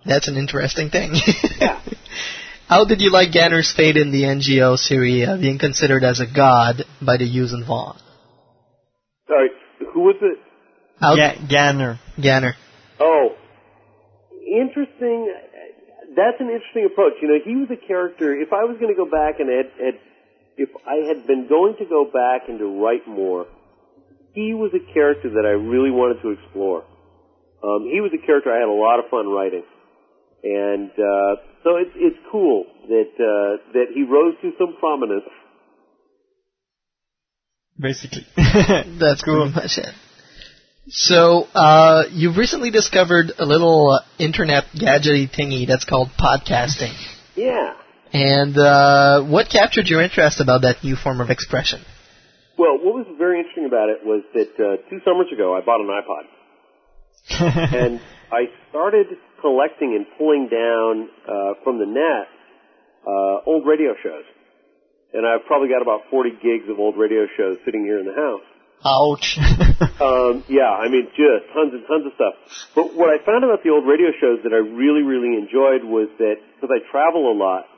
That's an interesting thing. yeah. [LAUGHS] How did you like Ganner's fate in the NJO series, uh, being considered as a god by the Yuuzhan Vong? Sorry, who was it? How Ga- Ganner. Ganner. Oh, interesting. That's an interesting approach. You know, he was a character. If I was going to go back and had, had, if I had been going to go back and to write more, he was a character that I really wanted to explore. Um, he was a character I had a lot of fun writing, and uh, so it's it's cool that uh, that he rose to some prominence. Basically. [LAUGHS] That's cool. pretty much it. So, uh, you've recently discovered a little uh, internet gadgety thingy that's called podcasting. Yeah. And uh, what captured your interest about that new form of expression? Well, what was very interesting about it was that uh, two summers ago I bought an iPod. [LAUGHS] and I started collecting and pulling down uh, from the net uh, old radio shows. And I've probably got about 40 gigs of old radio shows sitting here in the house. Ouch. [LAUGHS] um, yeah, I mean, just tons and tons of stuff. But what I found about the old radio shows that I really, really enjoyed was that, because I travel a lot,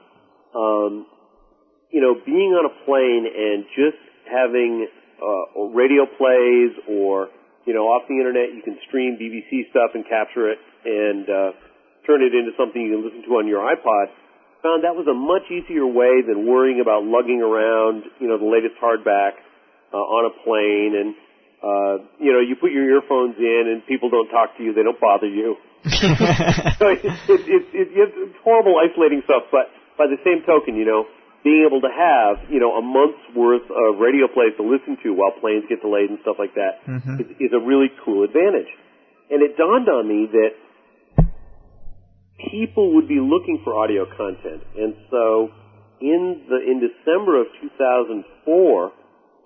um, you know, being on a plane and just having uh, radio plays or, you know, off the internet, you can stream BBC stuff and capture it and uh, turn it into something you can listen to on your iPod. Found that was a much easier way than worrying about lugging around, you know, the latest hardback uh, on a plane and uh, you know, you put your earphones in and people don't talk to you, they don't bother you. [LAUGHS] [LAUGHS] so it, it, it, it, it's horrible isolating stuff, but by the same token, you know, being able to have, you know, a month's worth of radio plays to listen to while planes get delayed and stuff like that Mhm. is, is a really cool advantage. And it dawned on me that people would be looking for audio content. And so in the, in December of 2004,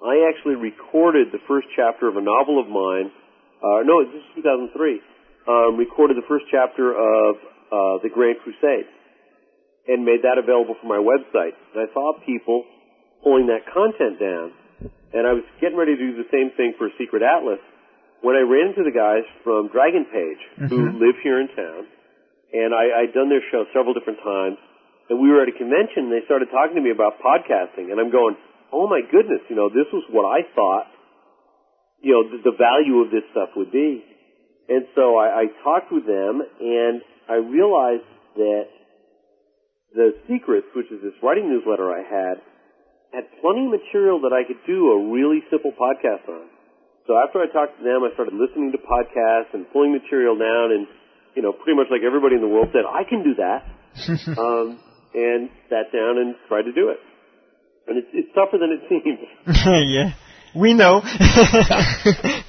I actually recorded the first chapter of a novel of mine, uh, no, this is 2003, um, recorded the first chapter of, uh, The Grand Crusade and made that available for my website. And I saw people pulling that content down, and I was getting ready to do the same thing for Secret Atlas when I ran into the guys from Dragon Page who Mhm. live here in town, and I, I'd done their show several different times, and we were at a convention, and they started talking to me about podcasting, and I'm going, oh my goodness, you know, this was what I thought, you know, the, the value of this stuff would be. And so I, I talked with them, and I realized that the Secrets, which is this writing newsletter I had, had plenty of material that I could do a really simple podcast on. So after I talked to them, I started listening to podcasts and pulling material down, and you know, pretty much like everybody in the world said, I can do that, [LAUGHS] um, and sat down and tried to do it. And it's, it's tougher than it seems. [LAUGHS] yeah. We know. [LAUGHS]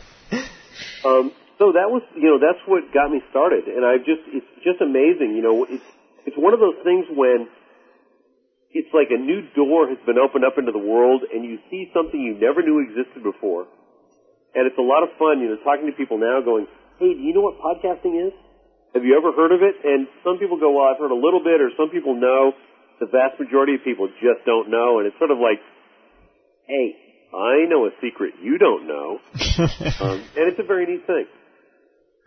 Um, so that was, you know, that's what got me started, and I just, it's just amazing, you know, it's, it's one of those things when it's like a new door has been opened up into the world, and you see something you never knew existed before, and it's a lot of fun, you know, talking to people now, going, "Hey, do you know what podcasting is? Have you ever heard of it?" And some people go, "Well, I've heard a little bit," or some people know. The vast majority of people just don't know, and it's sort of like, "Hey, I know a secret you don't know," [LAUGHS] um, and it's a very neat thing.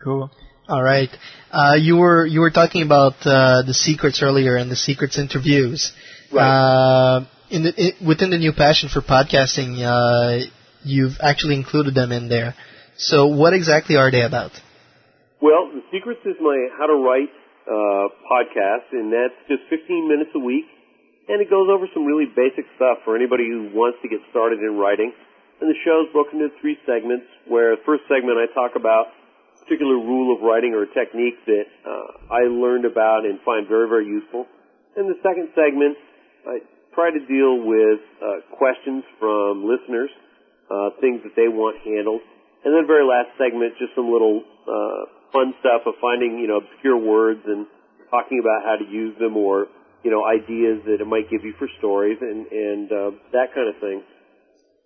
Cool. All right. Uh, you were you were talking about uh, the secrets earlier and the secrets interviews. Uh, in the within the new passion for podcasting, uh, you've actually included them in there. So, what exactly are they about? Well, The Secrets is my How to Write uh, podcast, and that's just 15 minutes a week. And it goes over some really basic stuff for anybody who wants to get started in writing. And the show's broken into three segments, where the first segment I talk about a particular rule of writing or a technique that uh, I learned about and find very, very useful. And the second segment, I try to deal with uh, questions from listeners, uh, things that they want handled. And then very last segment, just some little uh, fun stuff of finding you know obscure words and talking about how to use them or you know ideas that it might give you for stories and and uh, that kind of thing.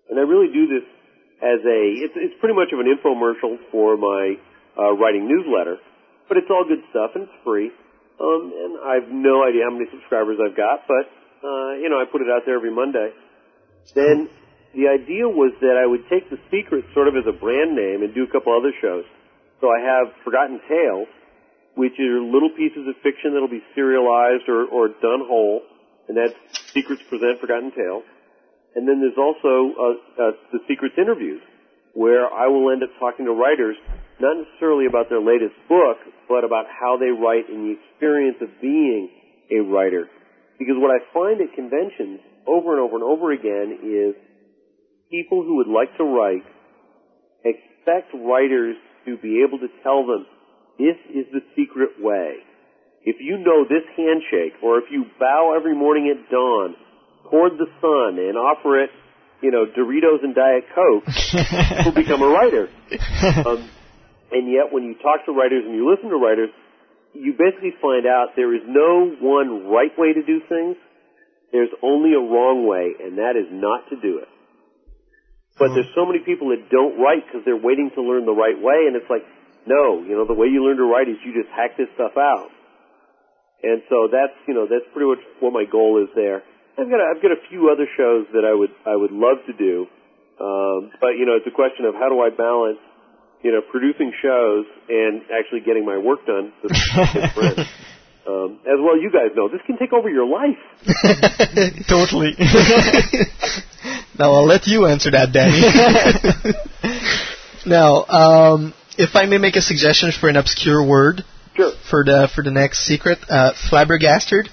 And I really do this as a it's it's pretty much of an infomercial for my uh, writing newsletter, but it's all good stuff and it's free. Um, and I have no idea how many subscribers I've got, but uh, you know I put it out there every Monday. Then the idea was that I would take the secret sort of as a brand name and do a couple other shows. So I have Forgotten Tales, which are little pieces of fiction that'll be serialized or, or done whole, and that's Secrets Present Forgotten Tales. And then there's also uh, uh, the Secrets interviews, where I will end up talking to writers, not necessarily about their latest book, but about how they write and the experience of being a writer. Because what I find at conventions over and over and over again is people who would like to write expect writers to be able to tell them this is the secret way. If you know this handshake, or if you bow every morning at dawn toward the sun and offer it, you know, Doritos and Diet Coke, you'll become a writer. [LAUGHS] Um, and yet, when you talk to writers and you listen to writers, you basically find out there is no one right way to do things. There's only a wrong way, and that is not to do it. But there's so many people that don't write because they're waiting to learn the right way, and it's like, no, you know, the way you learn to write is you just hack this stuff out. And so that's, you know, that's pretty much what my goal is there. I've got, a, I've got a few other shows that I would, I would love to do. Um, but, you know, it's a question of how do I balance, you know, producing shows and actually getting my work done. with. [LAUGHS] Um, as well, you guys know this can take over your life. [LAUGHS] totally. [LAUGHS] now I'll let you answer that, Danny. [LAUGHS] now, um, if I may make a suggestion for an obscure word Sure. for the for the next secret, uh, flabbergasted.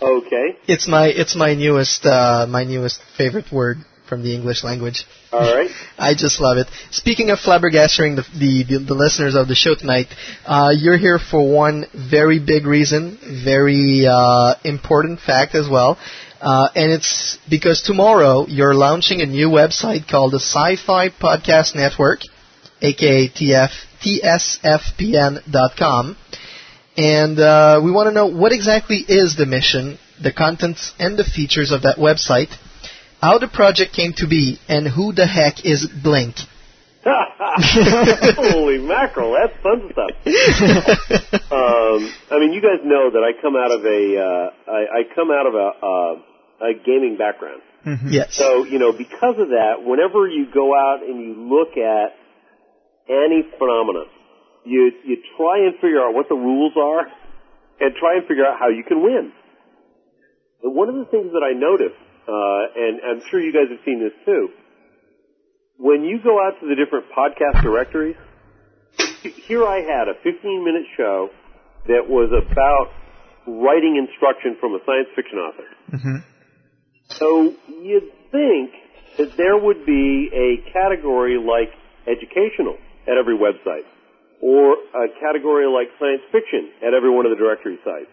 Okay. It's my it's my newest uh, my newest favorite word from the English language. All right. [LAUGHS] I just love it. Speaking of flabbergasting the, the, the, the listeners of the show tonight, uh, you're here for one very big reason, very uh, important fact as well. Uh, and it's because tomorrow you're launching a new website called the Sci-Fi Podcast Network, aka TF, TSFPN.com. And uh, we want to know what exactly is the mission, the contents, and the features of that website, how the project came to be, and who the heck is Blink. [LAUGHS] Holy mackerel, that's fun stuff. [LAUGHS] um, I mean, you guys know that I come out of a uh, I, I come out of a, uh, a gaming background. Yes. So you know, because of that, whenever you go out and you look at any phenomenon, you you try and figure out what the rules are, and try and figure out how you can win. And one of the things that I noticed, uh, and I'm sure you guys have seen this too, when you go out to the different podcast directories, here I had a 15 minute show that was about writing instruction from a science fiction author. Mm-hmm. So you'd think that there would be a category like educational at every website, or a category like science fiction at every one of the directory sites,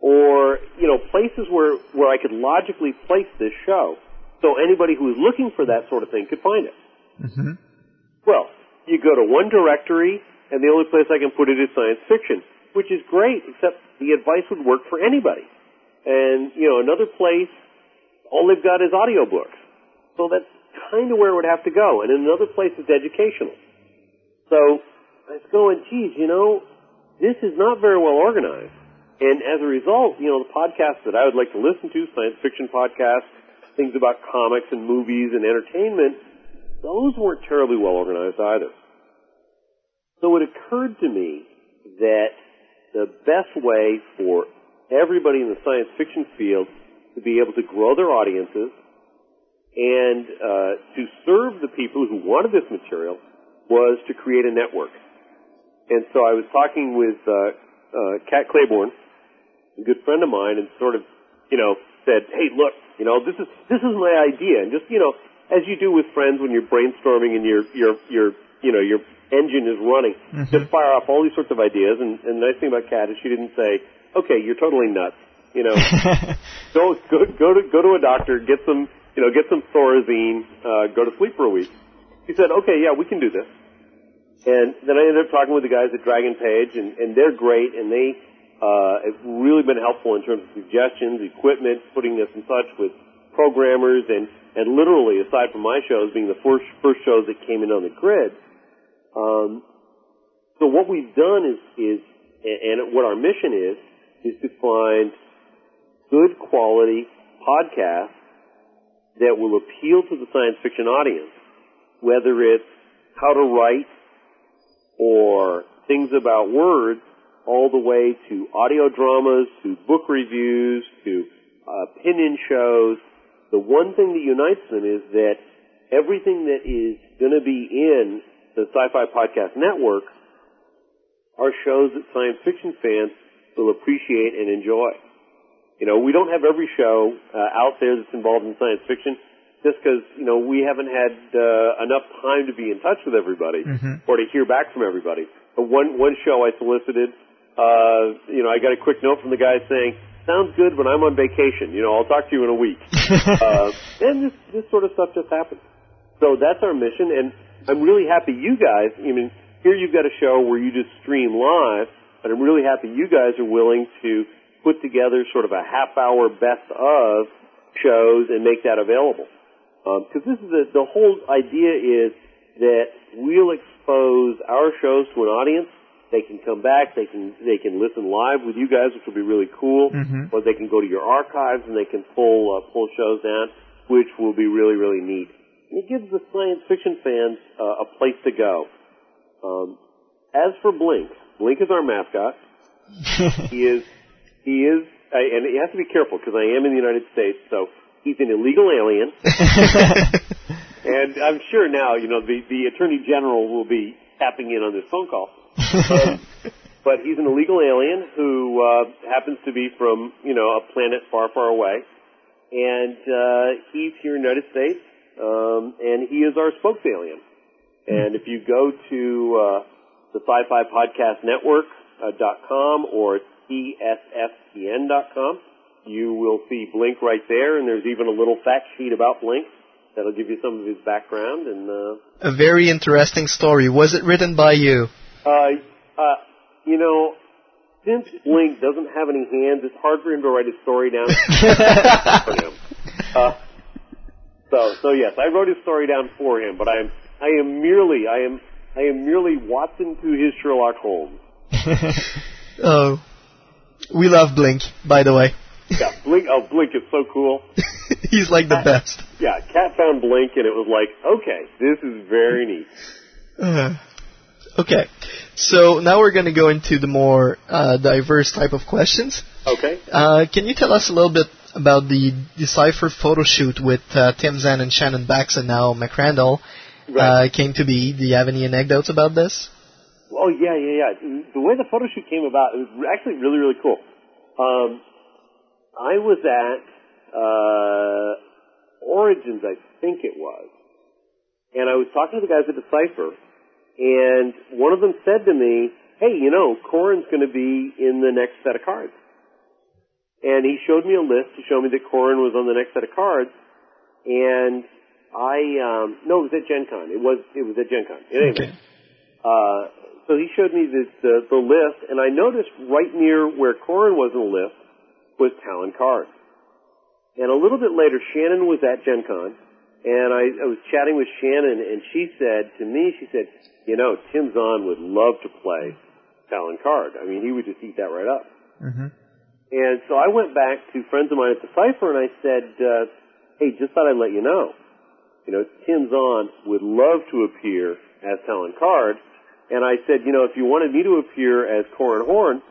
or you know places where where I could logically place this show, so anybody who was looking for that sort of thing could find it. Mm-hmm. Well, you go to one directory, and the only place I can put it is science fiction, which is great, except the advice would work for anybody. And, you know, another place, all they've got is audiobooks. So that's kind of where it would have to go. And in another place, it's educational. So I was going, geez, you know, this is not very well organized. And as a result, you know, the podcasts that I would like to listen to, science fiction podcasts, things about comics and movies and entertainment, those weren't terribly well organized either. So it occurred to me that the best way for everybody in the science fiction field to be able to grow their audiences and uh, to serve the people who wanted this material was to create a network. And so I was talking with uh, uh, Kat Claiborne, a good friend of mine, and sort of, you know, said, "Hey, look, you know, this is this is my idea," and just, you know, as you do with friends when you're brainstorming and your your your you know your engine is running, Mm-hmm. just fire off all these sorts of ideas. And, and the nice thing about Kat is she didn't say, "Okay, you're totally nuts," you know. [LAUGHS] go go go to go to a doctor, get some you know get some Thorazine, uh, go to sleep for a week. he said, okay, yeah, we can do this. And then I ended up talking with the guys at Dragon Page, and, and they're great, and they uh, have really been helpful in terms of suggestions, equipment, putting us in touch with programmers, and, and literally, aside from my shows being the first, first shows that came in on the grid, um, so what we've done is, is, and what our mission is, is to find good quality podcasts that will appeal to the science fiction audience, whether it's how to write or things about words, all the way to audio dramas, to book reviews, to uh, opinion shows. The one thing that unites them is that everything that is going to be in the Sci-Fi Podcast Network are shows that science fiction fans will appreciate and enjoy. You know, we don't have every show uh, out there that's involved in science fiction just because, you know, we haven't had uh, enough time to be in touch with everybody Mm-hmm. or to hear back from everybody. But one, one show I solicited, uh, you know, I got a quick note from the guy saying, sounds good, but I'm on vacation. You know, I'll talk to you in a week. [LAUGHS] uh, and this, this sort of stuff just happens. So that's our mission, and I'm really happy you guys, I mean, here you've got a show where you just stream live, but I'm really happy you guys are willing to put together sort of a half hour best of shows and make that available. Because this is the, the whole idea is that we'll expose our shows to an audience. They can come back. They can they can listen live with you guys, which will be really cool. Mhm. Or they can go to your archives and they can pull uh, pull shows down, which will be really really neat. And it gives the science fiction fans uh, a place to go. Um, as for Blink, Blink is our mascot. [LAUGHS] he is he is, I, and you have to be careful because I am in the United States, so he's an illegal alien. [LAUGHS] and I'm sure now, you know, the, the Attorney General will be tapping in on this phone call. Um, [LAUGHS] but he's an illegal alien who uh, happens to be from, you know, a planet far, far away. And uh, he's here in the United States, um, and he is our spokes alien. And if you go to uh, the Sci-Fi Podcast Network uh, dot com or tsfpn dot com, you will see Blink right there, and there's even a little fact sheet about Blink that'll give you some of his background. And uh, A very interesting story. Was it written by you? uh, uh, you know, since Blink doesn't have any hands, it's hard for him to write a story down for [LAUGHS] him. Uh, so, so yes, I wrote his story down for him, but I am, I am merely, I am, I am merely Watson to his Sherlock Holmes. [LAUGHS] Oh, we love Blink, by the way. Yeah, Blink, oh, Blink is so cool. [LAUGHS] He's like the best. Yeah, Kat found Blink, and it was like, okay, this is very neat. Uh, okay, so now we're going to go into the more uh, diverse type of questions. Okay. Uh, can you tell us a little bit about the Decipher photo shoot with uh, Tim Zahn and Shannon Bax and now McRandle uh, came to be? Do you have any anecdotes about this? Oh yeah, yeah, yeah. The way the photo shoot came about, it was actually really, really cool. Um, I was at uh, Origins, I think it was, and I was talking to the guys at Decipher, and one of them said to me, "Hey, you know, Corran's going to be in the next set of cards." And he showed me a list to show me that Corran was on the next set of cards, and I um, no, it was at Gen Con. It was it was at Gen Con. Anyway, uh, so he showed me this, the, the list, and I noticed right near where Corran was on the list was Talon Karrde. And a little bit later, Shannon was at Gen Con, and I, I was chatting with Shannon, and she said to me, she said, you know, Tim Zahn would love to play Talon Karrde. I mean, he would just eat that right up. Mm-hmm. And so I went back to friends of mine at Decipher, and I said, uh, hey, just thought I'd let you know. You know, Tim Zahn would love to appear as Talon Karrde, and I said, you know, if you wanted me to appear as Corran Horn,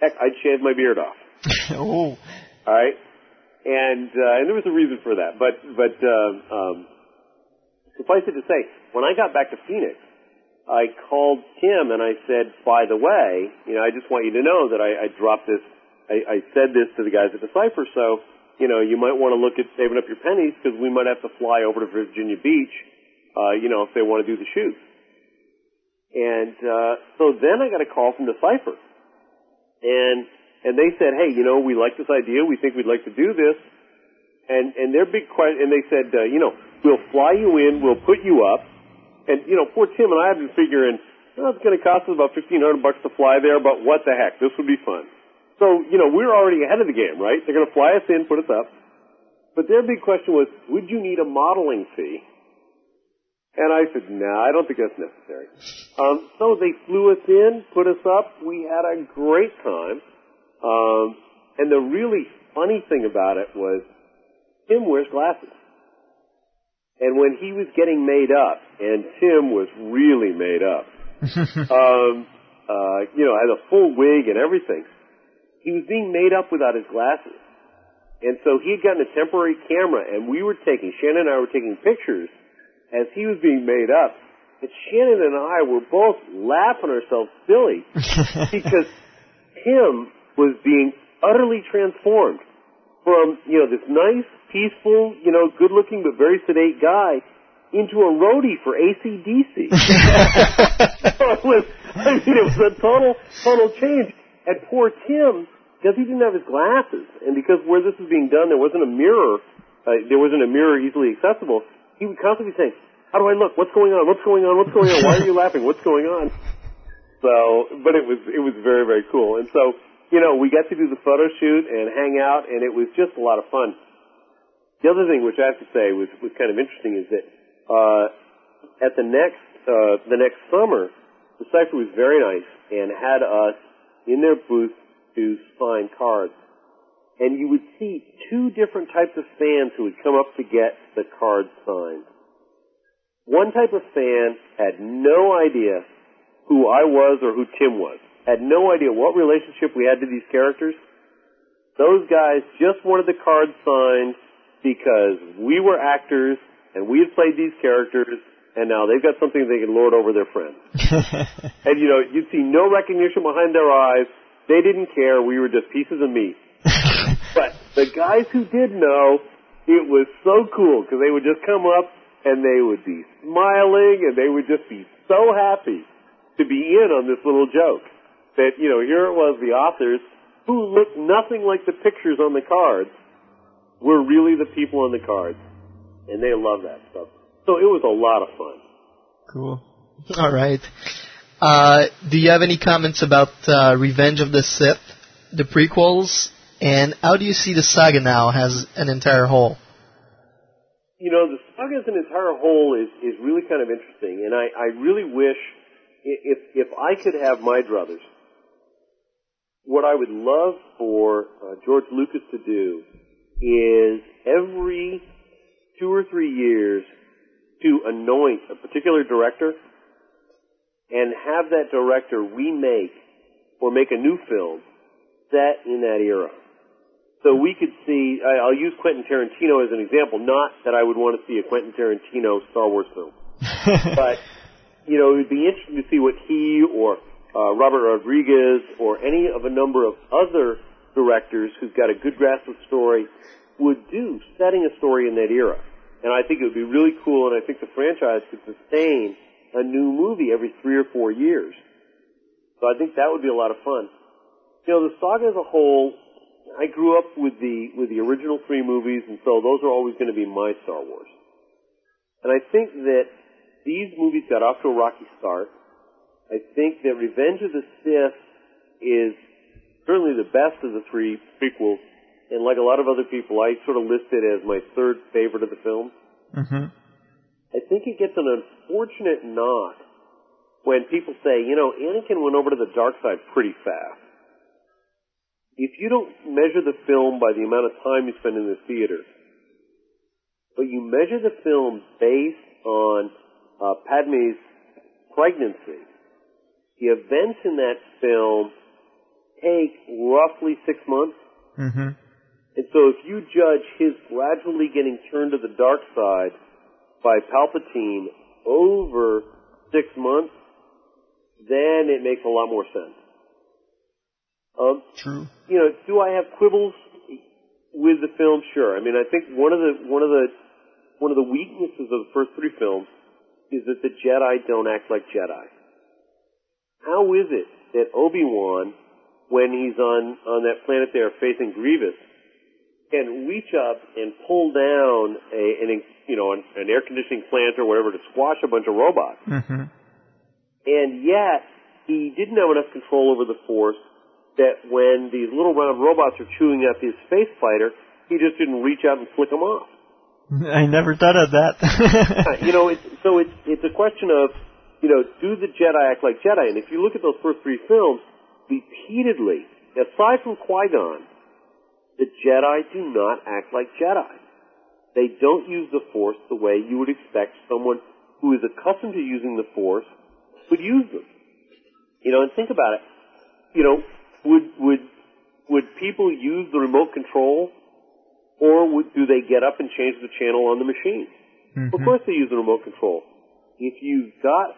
heck, I'd shave my beard off. [LAUGHS] oh. All right, and uh, and there was a reason for that, but but um, um, suffice it to say, when I got back to Phoenix, I called Tim and I said, by the way, you know, I just want you to know that I, I dropped this. I, I said this to the guys at the Decipher, so you know, you might want to look at saving up your pennies because we might have to fly over to Virginia Beach, uh, you know, if they want to do the shoot. And uh, so then I got a call from Decipher, and and they said, hey, you know, we like this idea. We think we'd like to do this. And and their big question, and they said, uh, you know, we'll fly you in, we'll put you up, And you know, poor Tim and I have been figuring, well, it's going to cost us about fifteen hundred bucks to fly there, but what the heck, this would be fun. So you know, we're already ahead of the game, right? They're going to fly us in, put us up. But their big question was, would you need a modeling fee? And I said, no, nah, I don't think that's necessary. Um, so they flew us in, put us up. We had a great time. Um, and the really funny thing about it was, Tim wears glasses. And when he was getting made up, and Tim was really made up, [LAUGHS] um, uh, you know, had a full wig and everything, he was being made up without his glasses. And so he had gotten a temporary camera, and we were taking, Shannon and I were taking pictures as he was being made up. And Shannon and I were both laughing ourselves silly [LAUGHS] because Tim was being utterly transformed from, you know, this nice, peaceful, you know, good looking but very sedate guy into a roadie for ACDC. [LAUGHS] so it was, I mean, it was a total, total change. And poor Tim, because he didn't have his glasses, and because where this was being done, there wasn't a mirror, uh, there wasn't a mirror easily accessible, he would constantly be saying, how do I look? What's going on? What's going on? What's going on? Why are you [LAUGHS] laughing? What's going on? So, but it was, it was very, very cool. And so, you know, we got to do the photo shoot and hang out, and it was just a lot of fun. The other thing, which I have to say was, was kind of interesting, is that uh, at the next uh, the next summer, Decipher was very nice and had us in their booth to sign cards. And you would see two different types of fans who would come up to get the cards signed. One type of fan had no idea who I was or who Tim was. Had no idea what relationship we had to these characters. Those guys just wanted the cards signed because we were actors and we had played these characters and now they've got something they can lord over their friends. [LAUGHS] and you know, you'd see no recognition behind their eyes. They didn't care. We were just pieces of meat. The guys who did know, it was so cool because they would just come up and they would be smiling and they would just be so happy to be in on this little joke. That, you know, here it was the authors who looked nothing like the pictures on the cards were really the people on the cards. And they love that stuff. So it was a lot of fun. Cool. [LAUGHS] All right. Uh, do you have any comments about uh, Revenge of the Sith, the prequels, and how do you see the saga now as an entire whole? You know, the saga as an entire whole is, is really kind of interesting, and I, I really wish if if I could have my druthers, what I would love for uh, George Lucas to do is every two or three years to anoint a particular director and have that director remake or make a new film set in that era. So we could see, I'll use Quentin Tarantino as an example, not that I would want to see a Quentin Tarantino Star Wars film. [LAUGHS] but, you know, it would be interesting to see what he or uh, Robert Rodriguez or any of a number of other directors who've got a good grasp of story would do setting a story in that era. And I think it would be really cool, and I think the franchise could sustain a new movie every three or four years. So I think that would be a lot of fun. You know, the saga as a whole, I grew up with the with the original three movies, and so those are always going to be my Star Wars. And I think that these movies got off to a rocky start. I think that Revenge of the Sith is certainly the best of the three prequels and like a lot of other people, I sort of list it as my third favorite of the film. Mm-hmm. I think it gets an unfortunate knock when people say, you know, Anakin went over to the dark side pretty fast. If you don't measure the film by the amount of time you spend in the theater, but you measure the film based on uh, Padme's pregnancy, the events in that film take roughly six months. Mm-hmm. And so if you judge his gradually getting turned to the dark side by Palpatine over six months, then it makes a lot more sense. Um, True. You know, do I have quibbles with the film? Sure. I mean, I think one of the one of the one of the weaknesses of the first three films is that the Jedi don't act like Jedi. How is it that Obi Wan, when he's on on that planet there facing Grievous, can reach up and pull down a, an, you know, an, an air conditioning plant or whatever to squash a bunch of robots. Mm-hmm. And yet, he didn't have enough control over the force that when these little round robots are chewing up his space fighter, he just didn't reach out and flick them off. [LAUGHS] I never thought of that. [LAUGHS] you know, it's, so it's, it's a question of, you know, do the Jedi act like Jedi? And if you look at those first three films, repeatedly, aside from Qui-Gon, the Jedi do not act like Jedi. They don't use the Force the way you would expect someone who is accustomed to using the Force would use them. You know, and think about it. You know, would would would people use the remote control, or would, do they get up and change the channel on the machine? Mm-hmm. Of course, they use the remote control. If you've got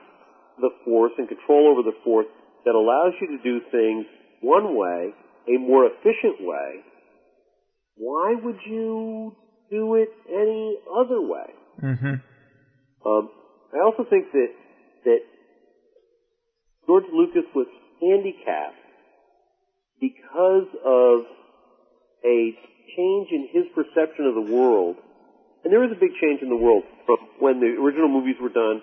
the Force and control over the Force that allows you to do things one way, a more efficient way, why would you do it any other way? Mm-hmm. Um, I also think that that George Lucas was handicapped because of a change in his perception of the world. And there is a big change in the world from when the original movies were done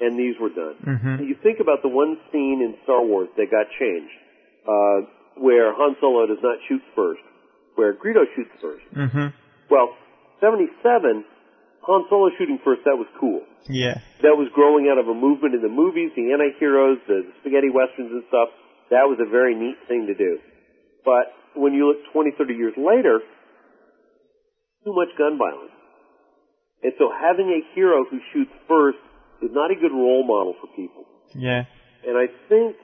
and these were done. Mm-hmm. You think about the one scene in Star Wars that got changed, uh, where Han Solo does not shoot first, where Greedo shoots first. Mm-hmm. Well, 77, Han Solo shooting first, that was cool. Yeah. That was growing out of a movement in the movies, the anti-heroes, the spaghetti westerns and stuff. That was a very neat thing to do. But when you look 20, 30 years later, too much gun violence. And so having a hero who shoots first is not a good role model for people. Yeah. And I think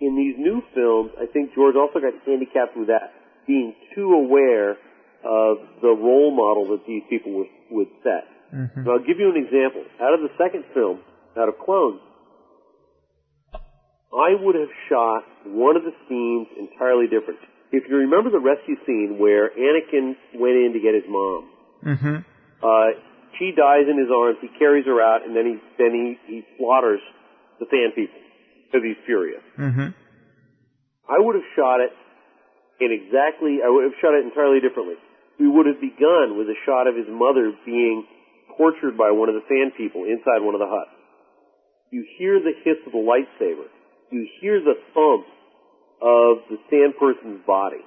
in these new films, I think George also got handicapped with that, being too aware of the role model that these people would, would set. Mm-hmm. So I'll give you an example. Out of the second film, out of Clones, I would have shot one of the scenes entirely different. If you remember the rescue scene where Anakin went in to get his mom, Mm-hmm. uh, she dies in his arms. He carries her out, and then he then he, he slaughters the Sand people because he's furious. Mm-hmm. I would have shot it in exactly. I would have shot it entirely differently. We would have begun with a shot of his mother being tortured by one of the Sand people inside one of the huts. You hear the hiss of the lightsaber. You hear the thump of the Sand person's body.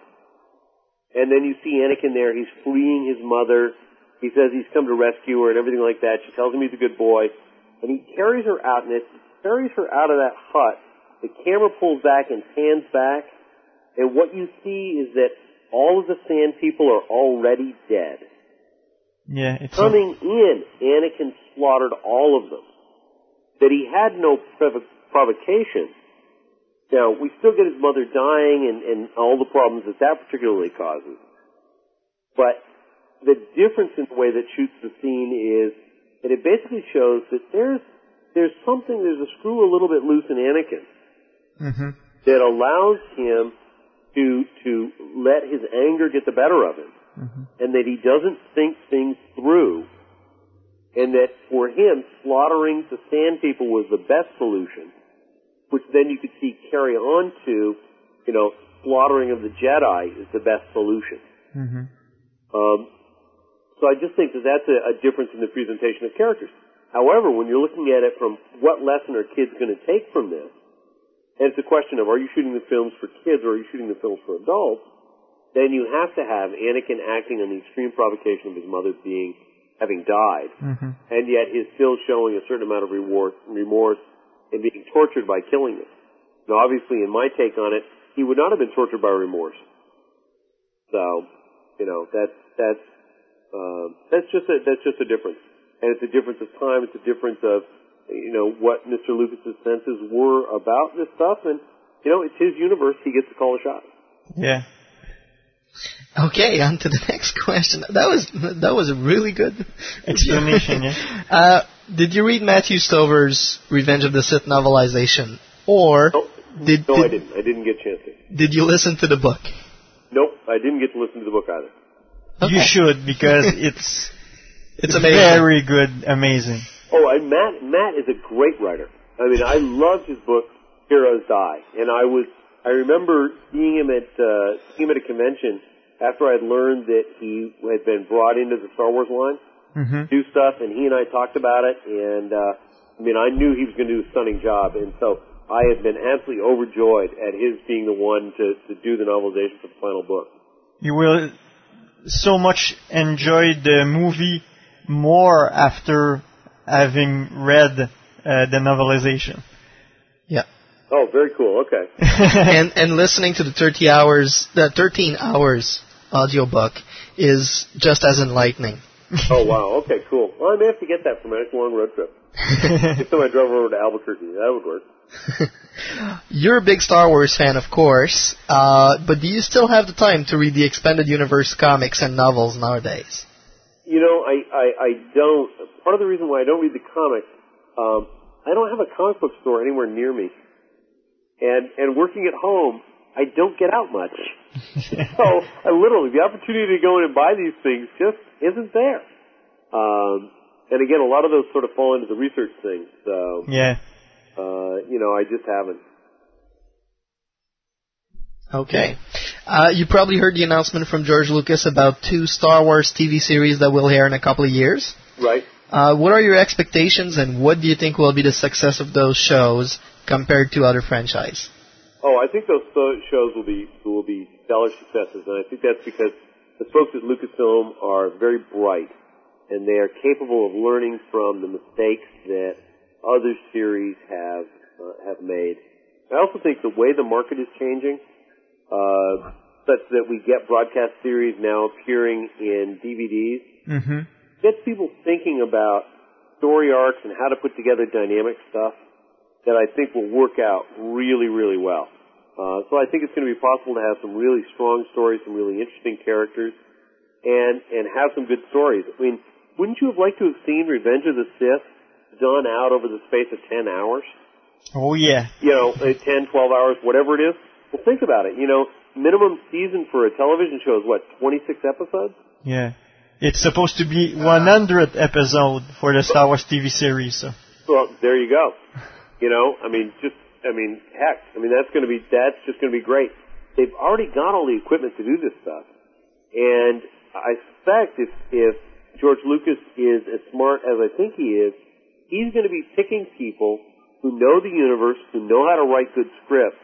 And then you see Anakin there. He's fleeing his mother. He says he's come to rescue her and everything like that. She tells him he's a good boy. And he carries her out, and as he carries her out of that hut, the camera pulls back and pans back. And what you see is that all of the Sand people are already dead. Yeah. It's Coming in, Anakin slaughtered all of them. That he had no provo- provocation. Now, we still get his mother dying and, and all the problems that that particularly causes. But the difference in the way that shoots the scene is that it basically shows that there's there's something, there's a screw a little bit loose in Anakin Mm-hmm. that allows him to to let his anger get the better of him, Mm-hmm. and that he doesn't think things through, and that for him slaughtering the Sand People was the best solution, which then you could see carry on to, you know, slaughtering of the Jedi is the best solution. Mm-hmm. Um, so I just think that that's a, a difference in the presentation of characters. However, when you're looking at it from what lesson are kids going to take from this, and it's a question of are you shooting the films for kids or are you shooting the films for adults, then you have to have Anakin acting on the extreme provocation of his mother being having died, Mm-hmm. and yet he's still showing a certain amount of remorse, remorse and being tortured by killing them. Now, obviously, in my take on it, he would not have been tortured by remorse. So, you know, that's that's uh, that's just a that's just a difference, and it's a difference of time. It's a difference of you know what Mr. Lucas's senses were about this stuff, and you know it's his universe. He gets to call the shots. Yeah. Okay, on to the [LAUGHS] next question. That was that was a really good Explanation, yeah. [LAUGHS] Uh, did you read Matthew Stover's Revenge of the Sith novelization, or did No, I did, didn't. I didn't get a chance to. did you listen to the book? Nope, I didn't get to listen to the book either. You should because [LAUGHS] it's It's amazing. very good, amazing. Oh, and Matt Matt is a great writer. I mean, I loved his book Heroes Die, and I was I remember seeing him at uh, seeing him at a convention after I'd learned that he had been brought into the Star Wars line Mm-hmm. do stuff, and he and I talked about it, and uh, I mean, I knew he was going to do a stunning job, and so I had been absolutely overjoyed at his being the one to, to do the novelization for the final book. You will so much enjoy the movie more after having read uh, the novelization. Yeah. Oh, very cool. Okay. [LAUGHS] and and listening to the 30 hours, the 13 hours audiobook is just as enlightening. Oh wow. Okay, cool. Well, I may have to get that for my next long road trip. Next time I drove over to Albuquerque, that would work. [LAUGHS] You're a big Star Wars fan, of course, uh, but do you still have the time to read the expanded universe comics and novels nowadays? You know, I, I, I don't. Part of the reason why I don't read the comics, um, I don't have a comic book store anywhere near me, and and working at home, I don't get out much. [LAUGHS] so I literally the opportunity to go in and buy these things just isn't there. Um, and again, a lot of those sort of fall into the research things. So Yeah. uh, you know, I just haven't. Okay. Uh, you probably heard the announcement from George Lucas about two Star Wars TV series that we'll air in a couple of years. Right. Uh, what are your expectations, and what do you think will be the success of those shows compared to other franchise? Oh, I think those shows will be will be stellar successes, and I think that's because the folks at Lucasfilm are very bright, and they are capable of learning from the mistakes that other series have uh, have made. I also think the way the market is changing, uh, such that we get broadcast series now appearing in DVDs, Mm-hmm. gets people thinking about story arcs and how to put together dynamic stuff that I think will work out really, really well. Uh, so I think it's going to be possible to have some really strong stories, some really interesting characters, and and have some good stories. I mean, wouldn't you have liked to have seen Revenge of the Sith done out over the space of 10 hours? Oh yeah. You know, ten, twelve hours, whatever it is? Well, think about it. You know, minimum season for a television show is what, 26 episodes? Yeah. It's supposed to be 100 episode for the Star Wars TV series. So. Well, there you go. You know, I mean, just, I mean, heck, I mean, that's going to be, that's just going to be great. They've already got all the equipment to do this stuff. And I suspect if, if George Lucas is as smart as I think he is, he's going to be picking people who know the universe, who know how to write good scripts,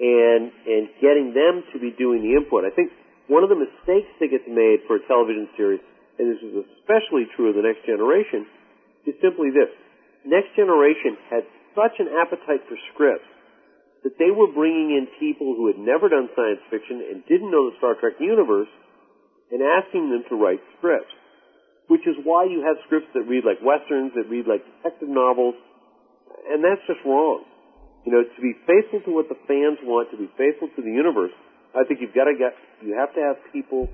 and, and getting them to be doing the input. I think one of the mistakes that gets made for a television series, and this is especially true of the next generation, is simply this. Next generation had such an appetite for scripts that they were bringing in people who had never done science fiction and didn't know the Star Trek universe and asking them to write scripts. Which is why you have scripts that read like westerns, that read like detective novels, and that's just wrong. You know, to be faithful to what the fans want, to be faithful to the universe, I think you've got to get, you have to have people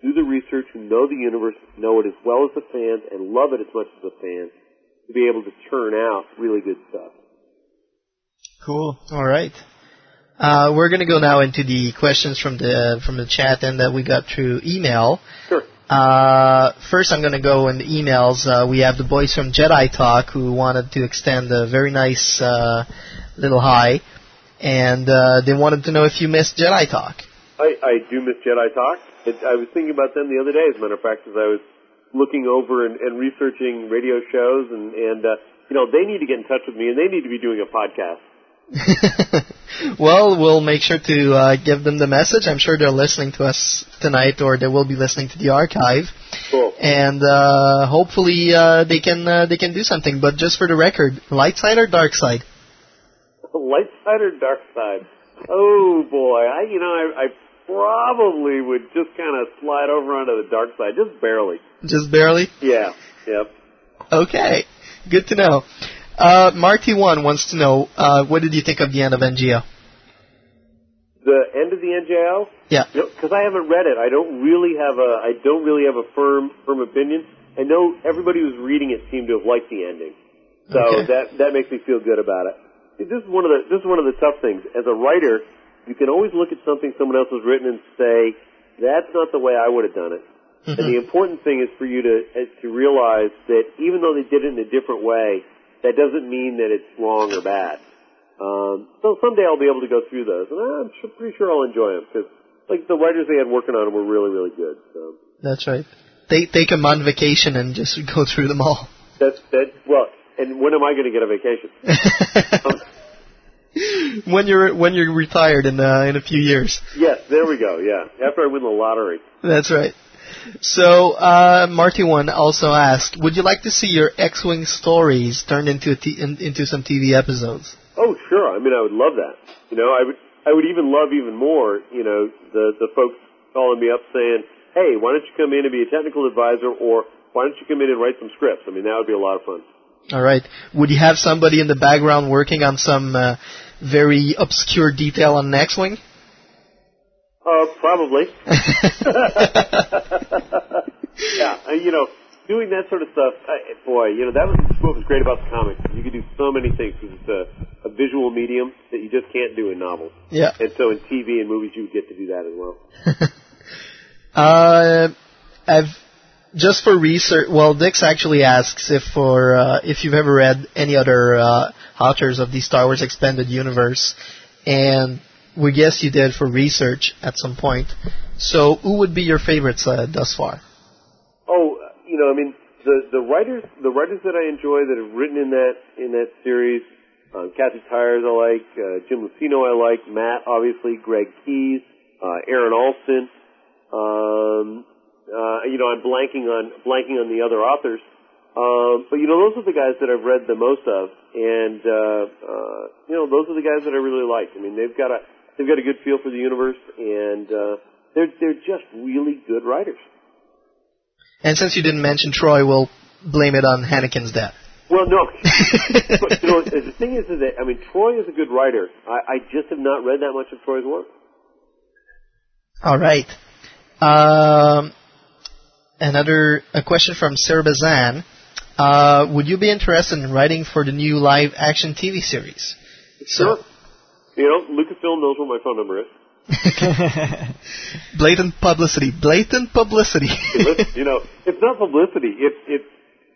do the research who know the universe, know it as well as the fans, and love it as much as the fans, to be able to churn out really good stuff. Cool. All right. Uh, we're going to go now into the questions from the from the chat and that we got through email. Sure. Uh, first, I'm going to go in the emails. Uh, we have the boys from Jedi Talk who wanted to extend a very nice uh, little hi, and uh, they wanted to know if you missed Jedi Talk. I, I do miss Jedi Talk. It, I was thinking about them the other day, as a matter of fact, as I was looking over and, and researching radio shows, and, and uh, you know, they need to get in touch with me, and they need to be doing a podcast. [LAUGHS] well, we'll make sure to uh, give them the message. I'm sure they're listening to us tonight, or they will be listening to the archive. Cool. And uh, hopefully uh, they can uh, they can do something. But just for the record, light side or dark side? [LAUGHS] Light side or dark side? Oh boy, I you know I, I probably would just kind of slide over onto the dark side, just barely. Just barely. Yeah. Yep. Okay, good to know. Uh, Marty One wants to know uh, what did you think of the end of NJO? The end of the NJO? Yeah. Because I haven't read it, I don't really have a I don't really have a firm firm opinion. I know everybody who's reading it seemed to have liked the ending, so Okay. that that makes me feel good about it. This is one of the this is one of the tough things. As a writer, you can always look at something someone else has written and say, "That's not the way I would have done it." And mm-hmm. the important thing is for you to is to realize that even though they did it in a different way, that doesn't mean that it's wrong or bad. Um, so someday I'll be able to go through those, and I'm sure, pretty sure I'll enjoy them because like the writers they had working on them were really really good. So That's right. They take them on vacation and just go through them all. that's that. Well, and when am I going to get a vacation? [LAUGHS] Um, [LAUGHS] when you're when you're retired in uh, in a few years. yes, there we go. Yeah, after I win the lottery. That's right. So, uh, Marty One also asked, would you like to see your X-wing stories turned into a t- in, into some TV episodes? Oh, sure. I mean, I would love that. You know, I would I would even love even more. You know, the the folks calling me up saying, "Hey, why don't you come in and be a technical advisor?" or "Why don't you come in and write some scripts?" I mean, that would be a lot of fun. All right. Would you have somebody in the background working on some uh, very obscure detail on an X-wing? Uh, probably. [LAUGHS] [LAUGHS] yeah, uh, you know, doing that sort of stuff, I, boy, you know, that was what was great about the comics. You could do so many things because it's a, a visual medium that you just can't do in novels. Yeah. And so in TV and movies, you get to do that as well. [LAUGHS] Uh, I've just for research. Well, Dix actually asks if for uh, if you've ever read any other uh, authors of the Star Wars expanded universe, and we guess you did for research at some point. So, who would be your favorites uh, thus far? Oh, you know, I mean, the the writers the writers that I enjoy that have written in that in that series, um, Kathy Tyers I like, uh, Jim Luceno I like, Matt obviously, Greg Keyes, uh, Aaron Allston. Um, uh, you know, I'm blanking on blanking on the other authors, um, but you know, those are the guys that I've read the most of, and uh, uh, you know, those are the guys that I really like. I mean, they've got a they've got a good feel for the universe, and uh, they're they're just really good writers. And since you didn't mention Troy, we'll blame it on Anakin's death. Well, no. [LAUGHS] but, you know, the thing is, is that I mean, Troy is a good writer. I, I just have not read that much of Troy's work. All right. Um, another a question from Sarah Bazan. Uh, would you be interested in writing for the new live action TV series? Sure. You know, Lucasfilm knows where my phone number is. [LAUGHS] Blatant publicity. Blatant publicity. [LAUGHS] You know, it's not publicity. It's it's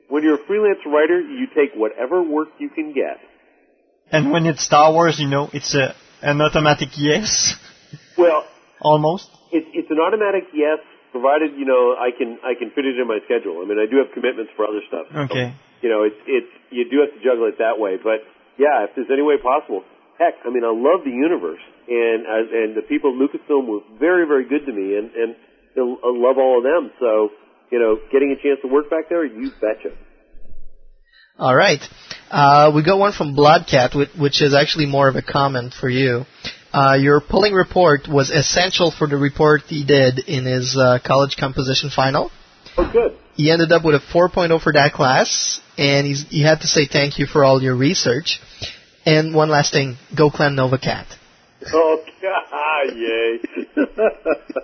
when you're a freelance writer, you take whatever work you can get. And when it's Star Wars, you know, it's a an automatic yes. Well, [LAUGHS] almost. It's it's an automatic yes, provided you know I can I can fit it in my schedule. I mean, I do have commitments for other stuff. so, Okay. you know, it's it's you do have to juggle it that way. But yeah, if there's any way possible, heck, I mean, I love the universe, and I, and the people at Lucasfilm were very very good to me, and and I love all of them. So you know, getting a chance to work back there, you betcha. All right. Uh, we got one from Bloodcat, which, which is actually more of a comment for you. Uh, your pulling report was essential for the report he did in his uh, college composition final. Oh, good. He ended up with a 4.0 for that class, and he's, he had to say thank you for all your research. And one last thing, go Clan Nova Cat. Oh, [LAUGHS] yay. [LAUGHS]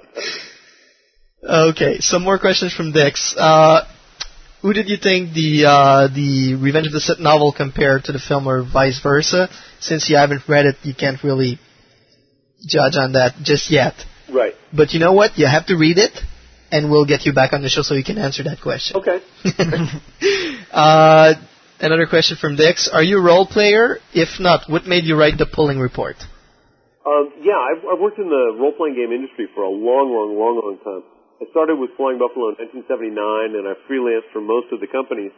Okay, some more questions from Dix. Uh, who did you think the uh, the Revenge of the Sith novel compared to the film, or vice versa? Since you haven't read it, you can't really judge on that just yet. right. But you know what? You have to read it, and we'll get you back on the show so you can answer that question. Okay. [LAUGHS] Uh, another question from Dix: Are you a role player? If not, what made you write the Pulling report? Um, yeah, I've, I've worked in the role-playing game industry for a long, long, long, long time. I started with Flying Buffalo in 1979, and I freelanced for most of the companies.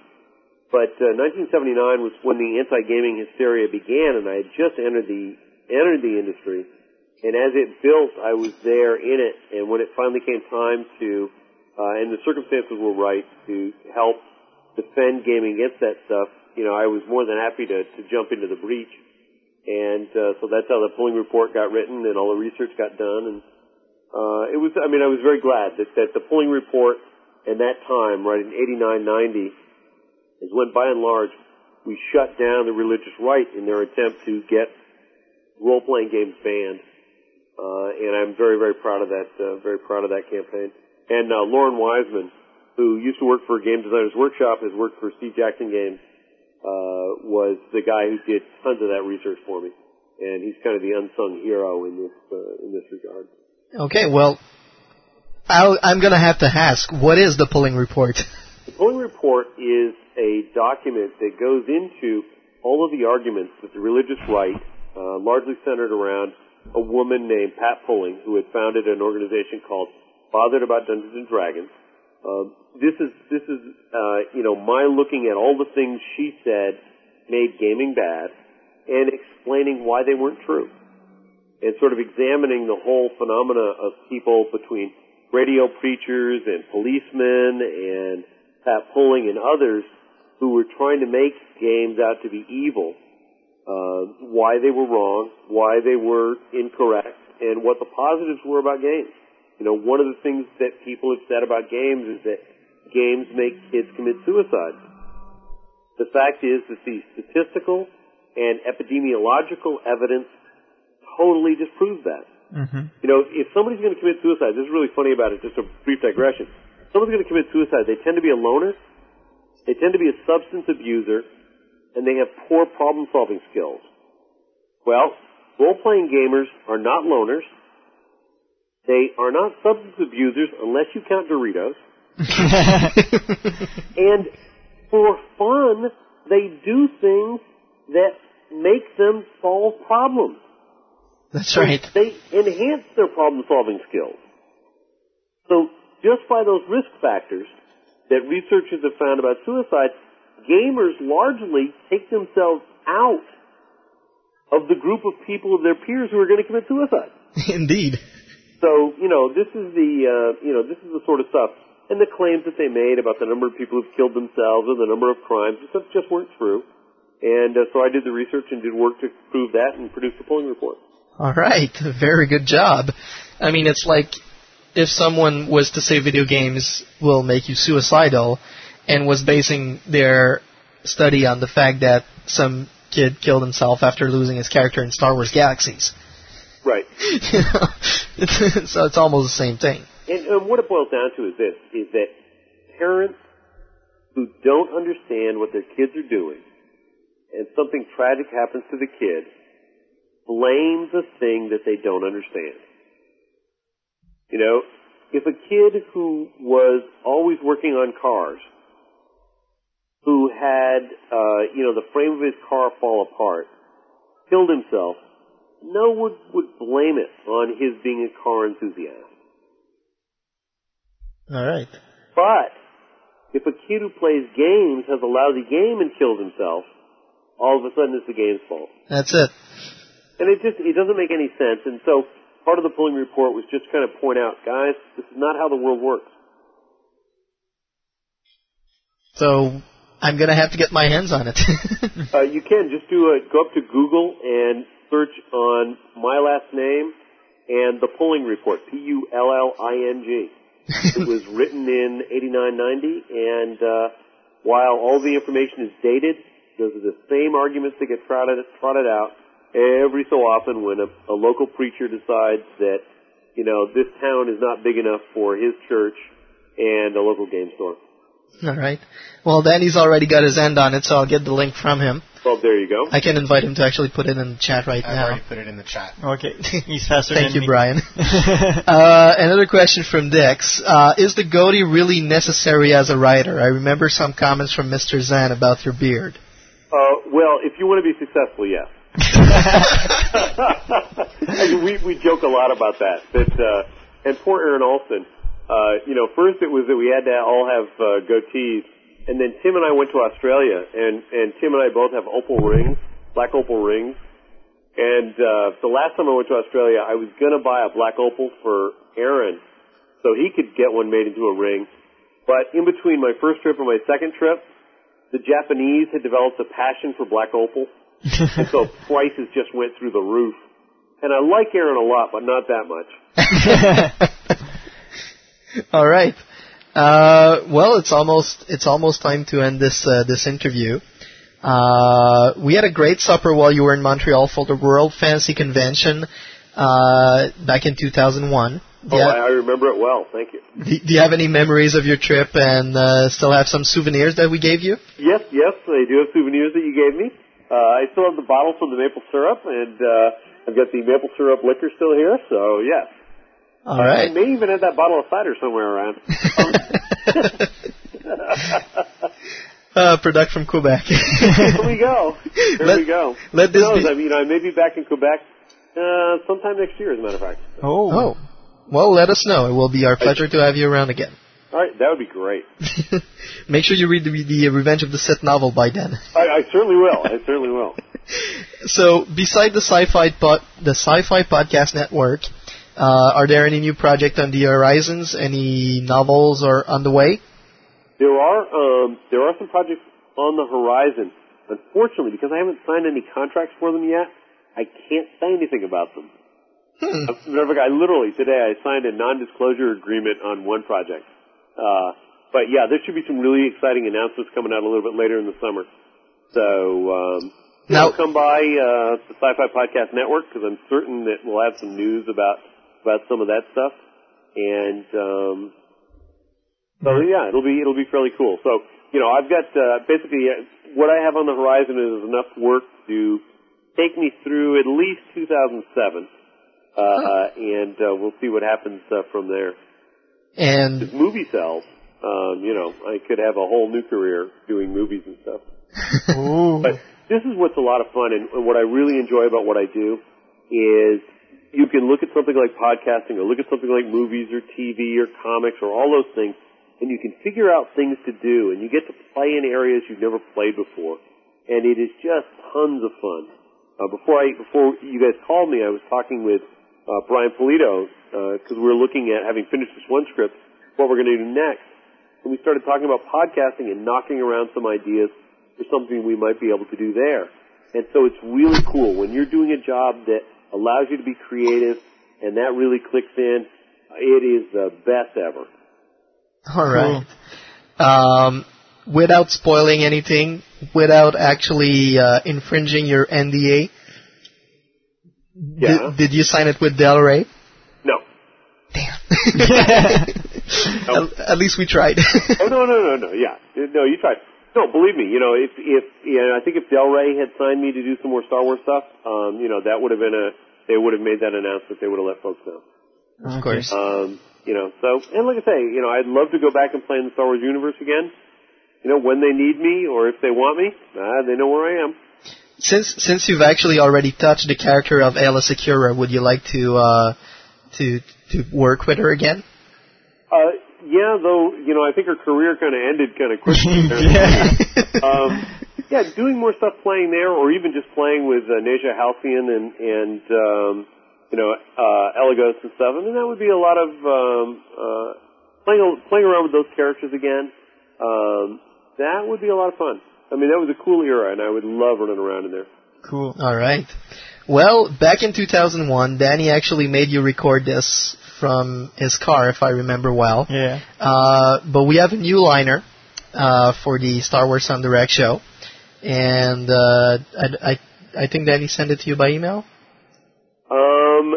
But uh, 1979 was when the anti-gaming hysteria began, and I had just entered the entered the industry. And as it built, I was there in it. And when it finally came time to, uh, and the circumstances were right to help defend gaming against that stuff, you know, I was more than happy to, to jump into the breach. And uh, so that's how the Pulling report got written, and all the research got done. And uh, it was, I mean, I was very glad that, that the Pulling report and that time, right in 89, 90, is when by and large we shut down the religious right in their attempt to get role-playing games banned. Uh, and I'm very, very proud of that, uh, very proud of that campaign. And, uh, Loren Wiseman, who used to work for Game Designers Workshop, has worked for Steve Jackson Games, uh, was the guy who did tons of that research for me. And he's kind of the unsung hero in this, uh, in this regard. Okay, well, I'll, I'm going to have to ask, what is the Pulling report? [LAUGHS] The Pulling report is a document that goes into all of the arguments that the religious right, uh, largely centered around a woman named Pat Pulling who had founded an organization called Bothered About Dungeons and Dragons. Um, this is this is uh, you know my looking at all the things she said made gaming bad and explaining why they weren't true and sort of examining the whole phenomena of people between radio preachers and policemen and Pat Pulling and others who were trying to make games out to be evil, uh, why they were wrong, why they were incorrect, and what the positives were about games. You know, one of the things that people have said about games is that games make kids commit suicide. The fact is that the statistical and epidemiological evidence totally disproves that. Mm-hmm. You know, if somebody's going to commit suicide, this is really funny about it, just a brief digression. If someone's going to commit suicide, they tend to be a loner, they tend to be a substance abuser, and they have poor problem solving skills. Well, role playing gamers are not loners. They are not substance abusers unless you count Doritos. [LAUGHS] and for fun, they do things that make them solve problems. That's right. They enhance their problem solving skills. So just by those risk factors that researchers have found about suicide, gamers largely take themselves out of the group of people of their peers who are going to commit suicide. [LAUGHS] Indeed. So, you know, this is the, uh, you know, this is the sort of stuff, and the claims that they made about the number of people who've killed themselves and the number of crimes, and stuff just weren't true. And uh, so I did the research and did work to prove that and produced the polling report. All right, [LAUGHS] very good job. I mean, it's like if someone was to say video games will make you suicidal and was basing their study on the fact that some kid killed himself after losing his character in Star Wars Galaxies. Right. [LAUGHS] You know, it's, [LAUGHS] so it's almost the same thing. And, and what it boils down to is this, is that parents who don't understand what their kids are doing and something tragic happens to the kid blame the thing that they don't understand. You know, if a kid who was always working on cars, who had, uh, you know, the frame of his car fall apart, killed himself, no one would blame it on his being a car enthusiast. All right. But if a kid who plays games has a lousy game and kills himself, all of a sudden it's the game's fault. That's it. And it just it doesn't make any sense. And so part of the polling report was just kind of point out, guys, this is not how the world works. So I'm gonna have to get my hands on it. [LAUGHS] uh, you can just do a go up to Google and search on my last name and the polling report, P U L L I N G. It was [LAUGHS] written in 8990, and uh, while all the information is dated, those are the same arguments that get trotted, trotted out every so often when a, a local preacher decides that, you know, this town is not big enough for his church and a local game store. All right. Well, Danny's already got his end on it, so I'll get the link from him. Well, there you go. I can invite him to actually put it in the chat right now. I've now. already put it in the chat. Okay, [LAUGHS] he's faster Thank than you, me. Brian. [LAUGHS] uh, another question from Dix. Uh, is the goatee really necessary as a writer? I remember some comments from Mr. Zahn about your beard. Uh, well, if you want to be successful, yes. [LAUGHS] I mean, we we joke a lot about that. That uh, and poor Aaron Allston. Uh, you know, first it was that we had to all have uh, goatees, and then Tim and I went to Australia, and and Tim and I both have opal rings, black opal rings. And uh, the last time I went to Australia, I was gonna buy a black opal for Aaron, so he could get one made into a ring. But in between my first trip and my second trip, the Japanese had developed a passion for black opal, [LAUGHS] and so prices just went through the roof. And I like Aaron a lot, but not that much. [LAUGHS] [LAUGHS] All right. Uh, well, it's almost it's almost time to end this uh, this interview. Uh, we had a great supper while you were in Montreal for the World Fantasy Convention uh, back in 2001. Do Oh, I, have, I remember it well. Thank you. do do you have any memories of your trip and uh, still have some souvenirs that we gave you? Yes, yes, I do have souvenirs that you gave me. Uh, I still have the bottle from the maple syrup, and uh, I've got the maple syrup liquor still here. So yes. All right. I may even have that bottle of cider somewhere around. [LAUGHS] Uh, product from Quebec. [LAUGHS] Here we go. Here Let- we go. let Who this knows? be- I mean, I may be back in Quebec Uh, sometime next year, as a matter of fact. Oh. Oh. Well, let us know. It will be our pleasure to have you around again. All right, that would be great. [LAUGHS] Make sure you read the, the Revenge of the Sith novel by then. I, I certainly will. I certainly will. So, beside the sci-fi pod, the Sci-Fi Podcast Network, uh, are there any new projects on the horizons? Any novels are on the way? There are um, there are some projects on the horizon. Unfortunately, because I haven't signed any contracts for them yet, I can't say anything about them. Hmm. As a matter of fact, I literally today I signed a non-disclosure agreement on one project. Uh, but yeah, there should be some really exciting announcements coming out a little bit later in the summer. So um, now come by uh, the Sci-Fi Podcast Network because I'm certain that we'll have some news about about some of that stuff. And um, so yeah, it'll be it'll be fairly cool. So you know, I've got uh, basically uh, what I have on the horizon is enough work to take me through at least 2007, uh, and uh, we'll see what happens uh, from there. And If movie sells, um, you know, I could have a whole new career doing movies and stuff. [LAUGHS] But this is what's a lot of fun, and, and what I really enjoy about what I do is you can look at something like podcasting, or look at something like movies, or TV, or comics, or all those things, and you can figure out things to do, and you get to play in areas you've never played before, and it is just tons of fun. Uh, before I before you guys called me, I was talking with uh, Brian Pulido because we were looking at having finished this one script, what we're going to do next, and we started talking about podcasting and knocking around some ideas for something we might be able to do there. And so it's really cool when you're doing a job that allows you to be creative, and that really clicks in. It is the best ever. All right. Um, without spoiling anything, without actually uh, infringing your NDA, Yeah. did, did you sign it with Del Rey? [LAUGHS] [LAUGHS] No. At, at least we tried. oh no no no no yeah no you tried no believe me you know if if you know, I think if Del Rey had signed me to do some more Star Wars stuff um you know that would have been a they would have made that announcement they would have let folks know of course. um you know so and like I say you know I'd love to go back and play in the Star Wars universe again you know when they need me or if they want me uh, they know where I am Since since you've actually already touched the character of Aayla Secura, would you like to uh, to to work with her again? Uh, yeah, though you know, I think her career kind of ended kind of quickly. [LAUGHS] um, [LAUGHS] yeah, doing more stuff playing there, or even just playing with uh, Nejaa Halcyon and and um, you know uh, Elegos and stuff. I mean, that would be a lot of um, uh, playing playing around with those characters again. Um, that would be a lot of fun. I mean, that was a cool era, and I would love running around in there. Cool. All right. Well, back in 2001, Danny actually made you record this from his car, if I remember well. Yeah. Uh, but we have a new liner uh, for the Star Wars en Direct show, and uh, I, I I think Danny sent it to you by email. Um,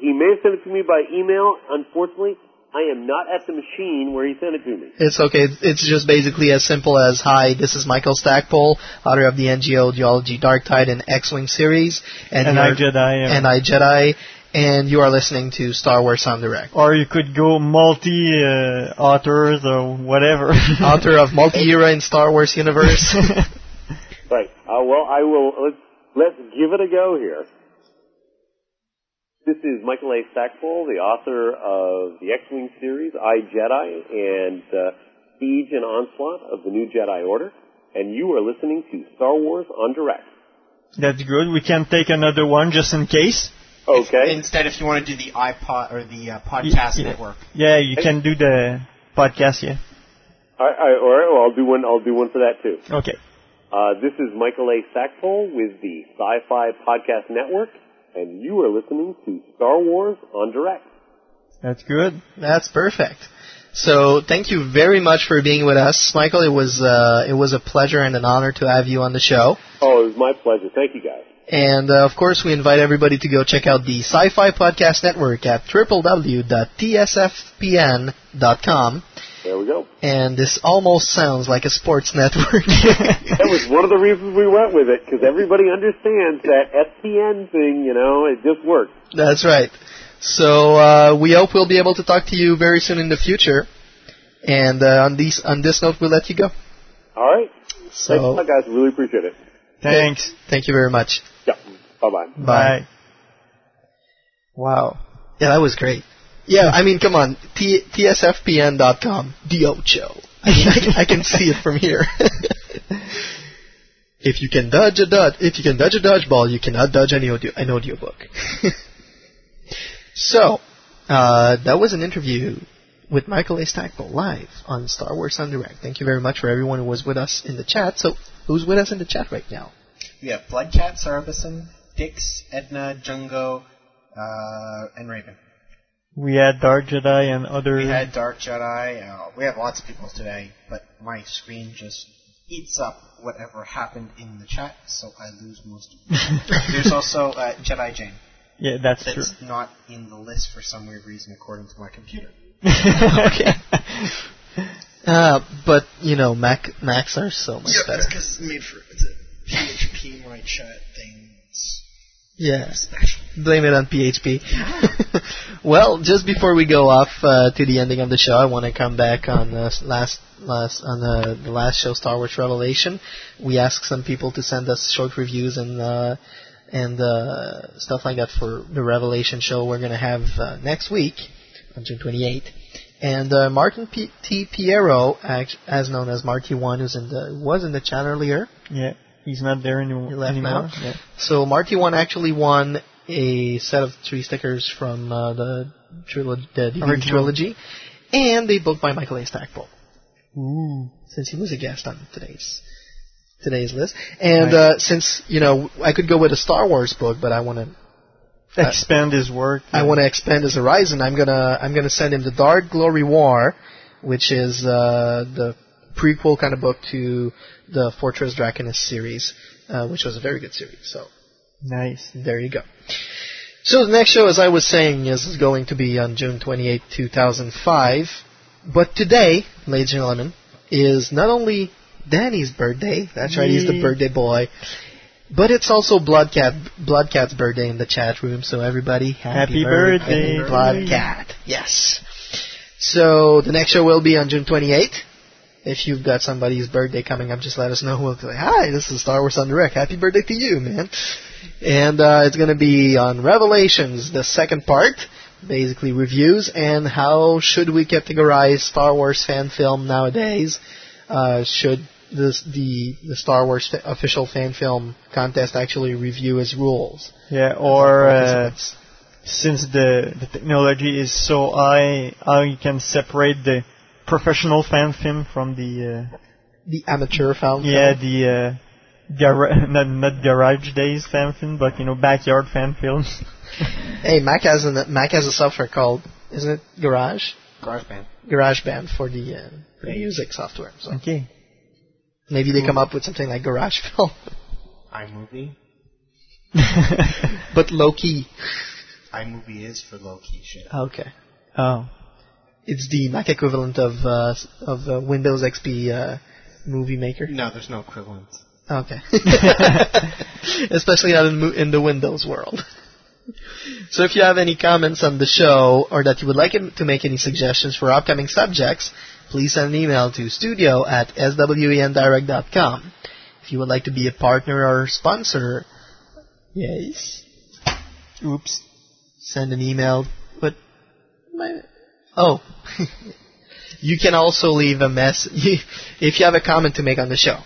he may have sent it to me by email. Unfortunately, I am not at the machine where he sent it to me. It's okay. It's just basically as simple as Hi, this is Michael Stackpole, author of the NJO Duology Dark Tide and X-Wing series, and, And I Jedi, and I Jedi, and you are listening to Star Wars en Direct. Or you could go multi uh, authors or whatever. [LAUGHS] author of multi-era in Star Wars universe. [LAUGHS] Right. Uh, well, I will. Let's let's give it a go here. This is Michael A. Stackpole, the author of the X-wing series, I Jedi, and uh, Siege and Onslaught of the New Jedi Order, and you are listening to Star Wars en Direct. That's good. We can take another one just in case. Okay. Instead, if you want to do the iPod or the uh, podcast Yeah. network. Yeah, you can do the podcast. Yeah. All right, all right, all right, well, I'll do one. I'll do one for that too. Okay. Uh, this is Michael A. Stackpole with the Sci-Fi Podcast Network, and you are listening to Star Wars en Direct. That's good. That's perfect. So thank you very much for being with us, Michael. It was uh, it was a pleasure and an honor to have you on the show. Oh, it was my pleasure. Thank you, guys. And uh, of course, we invite everybody to go check out the Sci-Fi Podcast Network at www.tsfpn.com. There we go. And this almost sounds like a sports network. [LAUGHS] [LAUGHS] that was one of the reasons we went with it because everybody understands that SPN thing. You know, it just works. That's right. So uh, we hope we'll be able to talk to you very soon in the future. And uh, on these on this note, we'll let you go. All right. So- Thanks a lot, guys. Really appreciate it. Thanks. Thank you very much. Yeah. Bye bye. Bye. Wow. Yeah, that was great. Yeah, I mean, come on, T- tsfpn.com, the Ocho. I, mean, I, can, I can see it from here. [LAUGHS] if you can dodge a dodge, if you can dodge a dodgeball, you cannot dodge any audio, an audiobook. [LAUGHS] so, uh, that was an interview with Michael A. Stackpole live on Star Wars en Direct. Thank you very much for everyone who was with us in the chat. So, who's with us in the chat right now? We have Bloodcat, Sarbison, Dix, Edna, Jango, uh, and Raven. We had Dark Jedi and other. We had Dark Jedi. Uh, we have lots of people today, but my screen just eats up whatever happened in the chat, so I lose most of it. [LAUGHS] There's also uh, Jedi Jane. Yeah, that's, that's true. not in the list for some weird reason, according to my computer. [LAUGHS] okay. Uh, but you know, Mac Macs are so much yeah, better. because it's made for it's a PHP my chat thing. Yeah. Blame it on PHP. [LAUGHS] well, just before we go off uh, to the ending of the show, I want to come back on the last last on the, the last show, Star Wars Revelation. We asked some people to send us short reviews and uh, and uh, stuff like that for the Revelation show we're going to have uh, next week on June 28th. And uh, Martin P- T. Piero, as known as Marty One, who's in the was in the chat earlier. Yeah, he's not there any- He left anymore. now. Yeah. So Marty One actually won a set of three stickers from uh, the, trilo- the DVD trilogy, and a book by Michael A. Stackpole, Ooh. since he was a guest on today's today's list. And Right. uh, since you know I could go with a Star Wars book, but I want to [LAUGHS] Expand his work. I want to expand his horizon. I'm gonna I'm gonna send him the Dark Glory War, which is uh, the prequel kind of book to the Fortress Draconis series, uh, which was a very good series. So Nice. there you go. So the next show, as I was saying, is going to be on June 28, 2005. But today, ladies and gentlemen, is not only Danny's birthday. That's right, he's the birthday boy. But it's also Bloodcat Bloodcat's birthday in the chat room. So everybody, happy, Happy birthday. Bloodcat! Yes. So the next show will be on June 28th. If you've got somebody's birthday coming up, just let us know. We'll say, hi, this is Star Wars en Direct. Happy birthday to you, man. And uh, it's going to be on Revelations, the second part, basically reviews, and how should we categorize Star Wars fan film nowadays? Uh, should this, the the Star Wars fa- official fan film contest actually review its rules? Yeah, or uh, since the the technology is so high, how you can separate the professional fan film from the uh, the amateur fan film. yeah film? the uh, gar- [LAUGHS] not not garage days fan film, but you know backyard fan films. [LAUGHS] Hey, Mac has a Mac has a software called isn't it Garage? Garage Band for the, uh, for the music software. So okay. maybe they come up with something like Garage [LAUGHS] Film, iMovie. but low key. iMovie is for low key shit. Okay. Oh. It's the Mac equivalent of uh, of uh, Windows XP uh, Movie Maker. No, there's no equivalent. Okay. [LAUGHS] Especially not in, in the Windows world. So if you have any comments on the show or that you would like to make any suggestions for upcoming subjects, please send an email to studio at swendirect.com. If you would like to be a partner or sponsor, yes, Oops. send an email. What? My, oh. [LAUGHS] you can also leave a message [LAUGHS] if you have a comment to make on the show.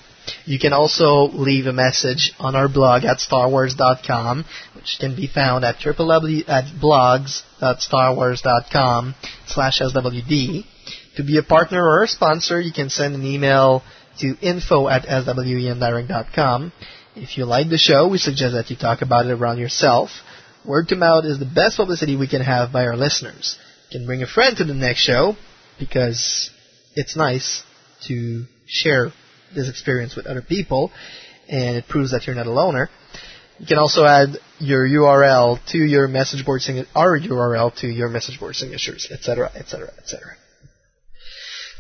You can also leave a message on our blog at starwars.com, which can be found at www at blogs.starwars.com slash swd. To be a partner or a sponsor, you can send an email to info at swendirect.com. If you like the show, we suggest that you talk about it around yourself. Word to mouth is the best publicity we can have by our listeners. You can bring a friend to the next show because it's nice to share this experience with other people and it proves that you're not a loner. You can also add your URL to your message board signature, our URL to your message board signatures, etc., etc., etc.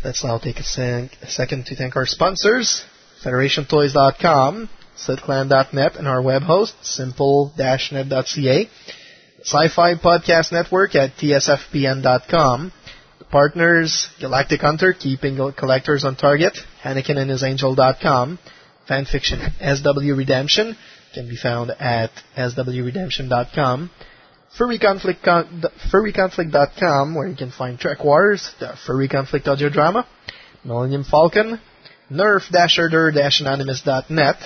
Let's now take a, a second to thank our sponsors, FederationToys.com, SitClan.net, and our web host, simple-net.ca, Sci-Fi Podcast Network at tsfpn.com, the partners, Galactic Hunter, keeping collectors on target, Anakin and his Angel.com, fanfiction SW Redemption, can be found at swredemption.com, furryconflict con- furryconflict.com, where you can find Trek Wars, the Furry Conflict audio drama, Millennium Falcon, nerf-order-anonymous.net,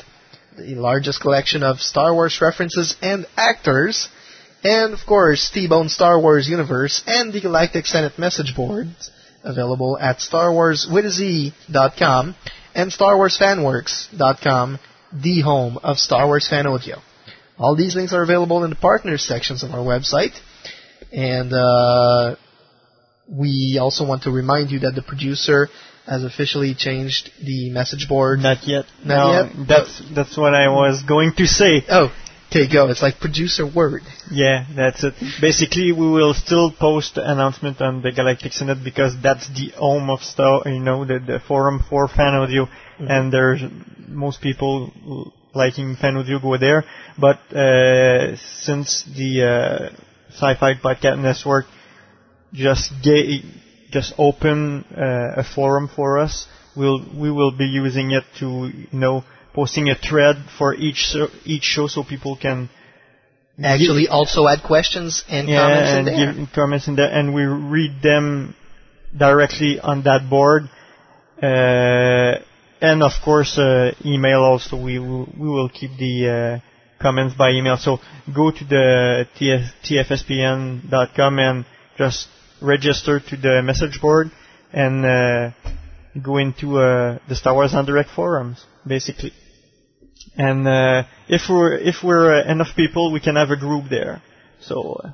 the largest collection of Star Wars references and actors, and of course, T-Bone Star Wars Universe and the Galactic Senate message boards available at StarWarsWithAZ.com and StarWarsFanWorks.com, the home of Star Wars fan audio. All these links are available in the partners sections of our website, and uh, we also want to remind you that the producer has officially changed the message board. Not yet. Not no, yet. That's that's what I was going to say. Oh, okay, go. It's like producer word. Yeah, that's it. Basically, we will still post the announcement on the Galactic Senate because that's the home of Star, you know, the, the forum for fan audio, Mm-hmm. and there's most people liking fan audio go there. But uh, since the uh, Sci-Fi Podcast Network just ga- just open uh, a forum for us, we'll we will be using it to you know posting a thread for each each show so people can Actually, give- also add questions and yeah, comments in and there. give comments in there, and we read them directly on that board. Uh, and of course, uh, email also. We will, we will keep the uh, comments by email. So go to the TF, tfspn.com and just register to the message board and uh, go into uh, the Star Wars en Direct forums, basically. And uh, if we're if we're uh, enough people, we can have a group there. So uh,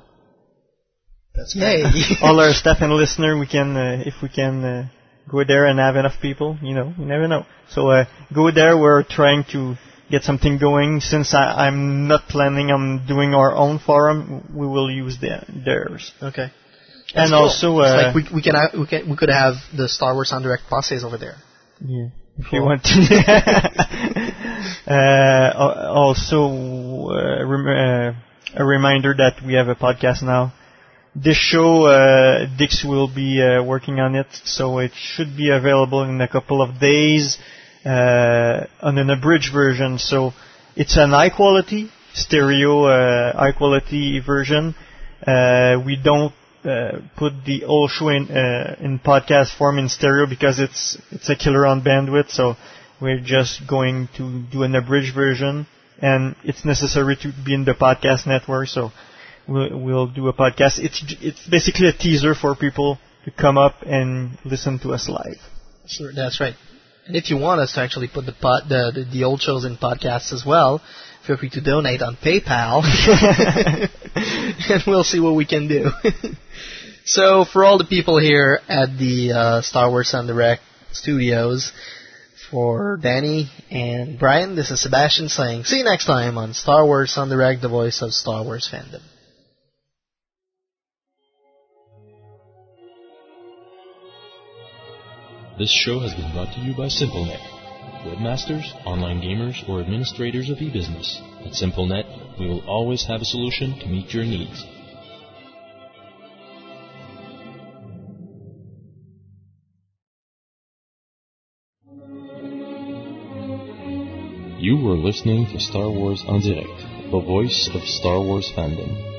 That's Yay. [LAUGHS] all our staff and listener, we can uh, if we can uh, go there and have enough people, you know, you never know. So uh, go there. We're trying to get something going. Since I, I'm not planning on doing our own forum, we will use the, theirs. Okay. And cool. also, It's uh, like we we can ha- we can we could have the Star Wars en Direct passes over there. Yeah, if you want to. [LAUGHS] uh, also, uh, rem- uh, a reminder that we have a podcast now. This show, uh, Dix will be uh, working on it, so it should be available in a couple of days uh, on an abridged version. So it's an high quality stereo, uh, high quality version. Uh, we don't uh, put the whole show in uh, in podcast form in stereo because it's it's a killer on bandwidth. So we're just going to do an abridged version, and it's necessary to be in the podcast network. So we'll, we'll do a podcast. It's it's basically a teaser for people to come up and listen to us live. Sure, that's right. And if you want us to actually put the pod, the, the the old shows in podcasts as well, feel free to donate on PayPal, [LAUGHS] [LAUGHS] [LAUGHS] and we'll see what we can do. [LAUGHS] so for all the people here at the uh, Star Wars on the Direct studios, for Danny and Brian, this is Sebastian saying, see you next time on Star Wars on the Direct, the voice of Star Wars fandom. This show has been brought to you by SimpleNet. Webmasters, online gamers, or administrators of e-business. At SimpleNet, we will always have a solution to meet your needs. You were listening to Star Wars en Direct, the voice of Star Wars fandom.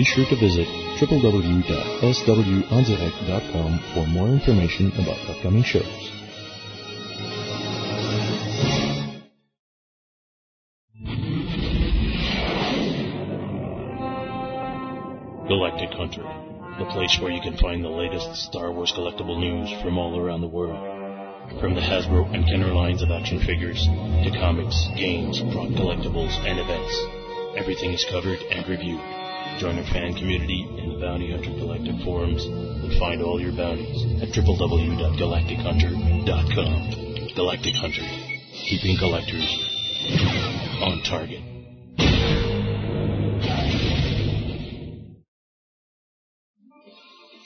Be sure to visit www.swondirect.com for more information about upcoming shows. Galactic Hunter, the place where you can find the latest Star Wars collectible news from all around the world. From the Hasbro and Kenner lines of action figures to comics, games, prop collectibles, and events, everything is covered and reviewed. Join our fan community in the Bounty Hunter Galactic forums and find all your bounties at www.galactichunter.com. Galactic Hunter, keeping collectors on target.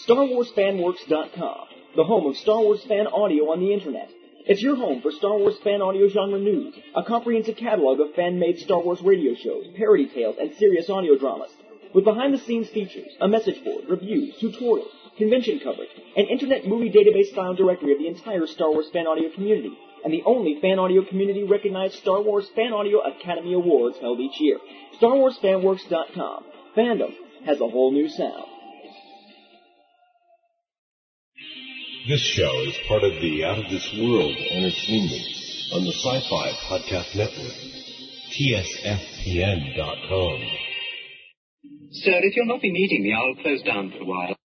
StarWarsFanWorks.com, the home of Star Wars fan audio on the internet. It's your home for Star Wars fan audio genre news, a comprehensive catalog of fan-made Star Wars radio shows, parody tales, and serious audio dramas. With behind-the-scenes features, a message board, reviews, tutorials, convention coverage, an internet movie database style directory of the entire Star Wars fan audio community, and the only fan audio community recognized Star Wars Fan Audio Academy Awards held each year. StarWarsFanWorks.com. Fandom has a whole new sound. This show is part of the Out of This World Entertainment on the Sci-Fi Podcast Network. TSFPN.com. Sir, if you'll not be needing me, I'll close down for a while.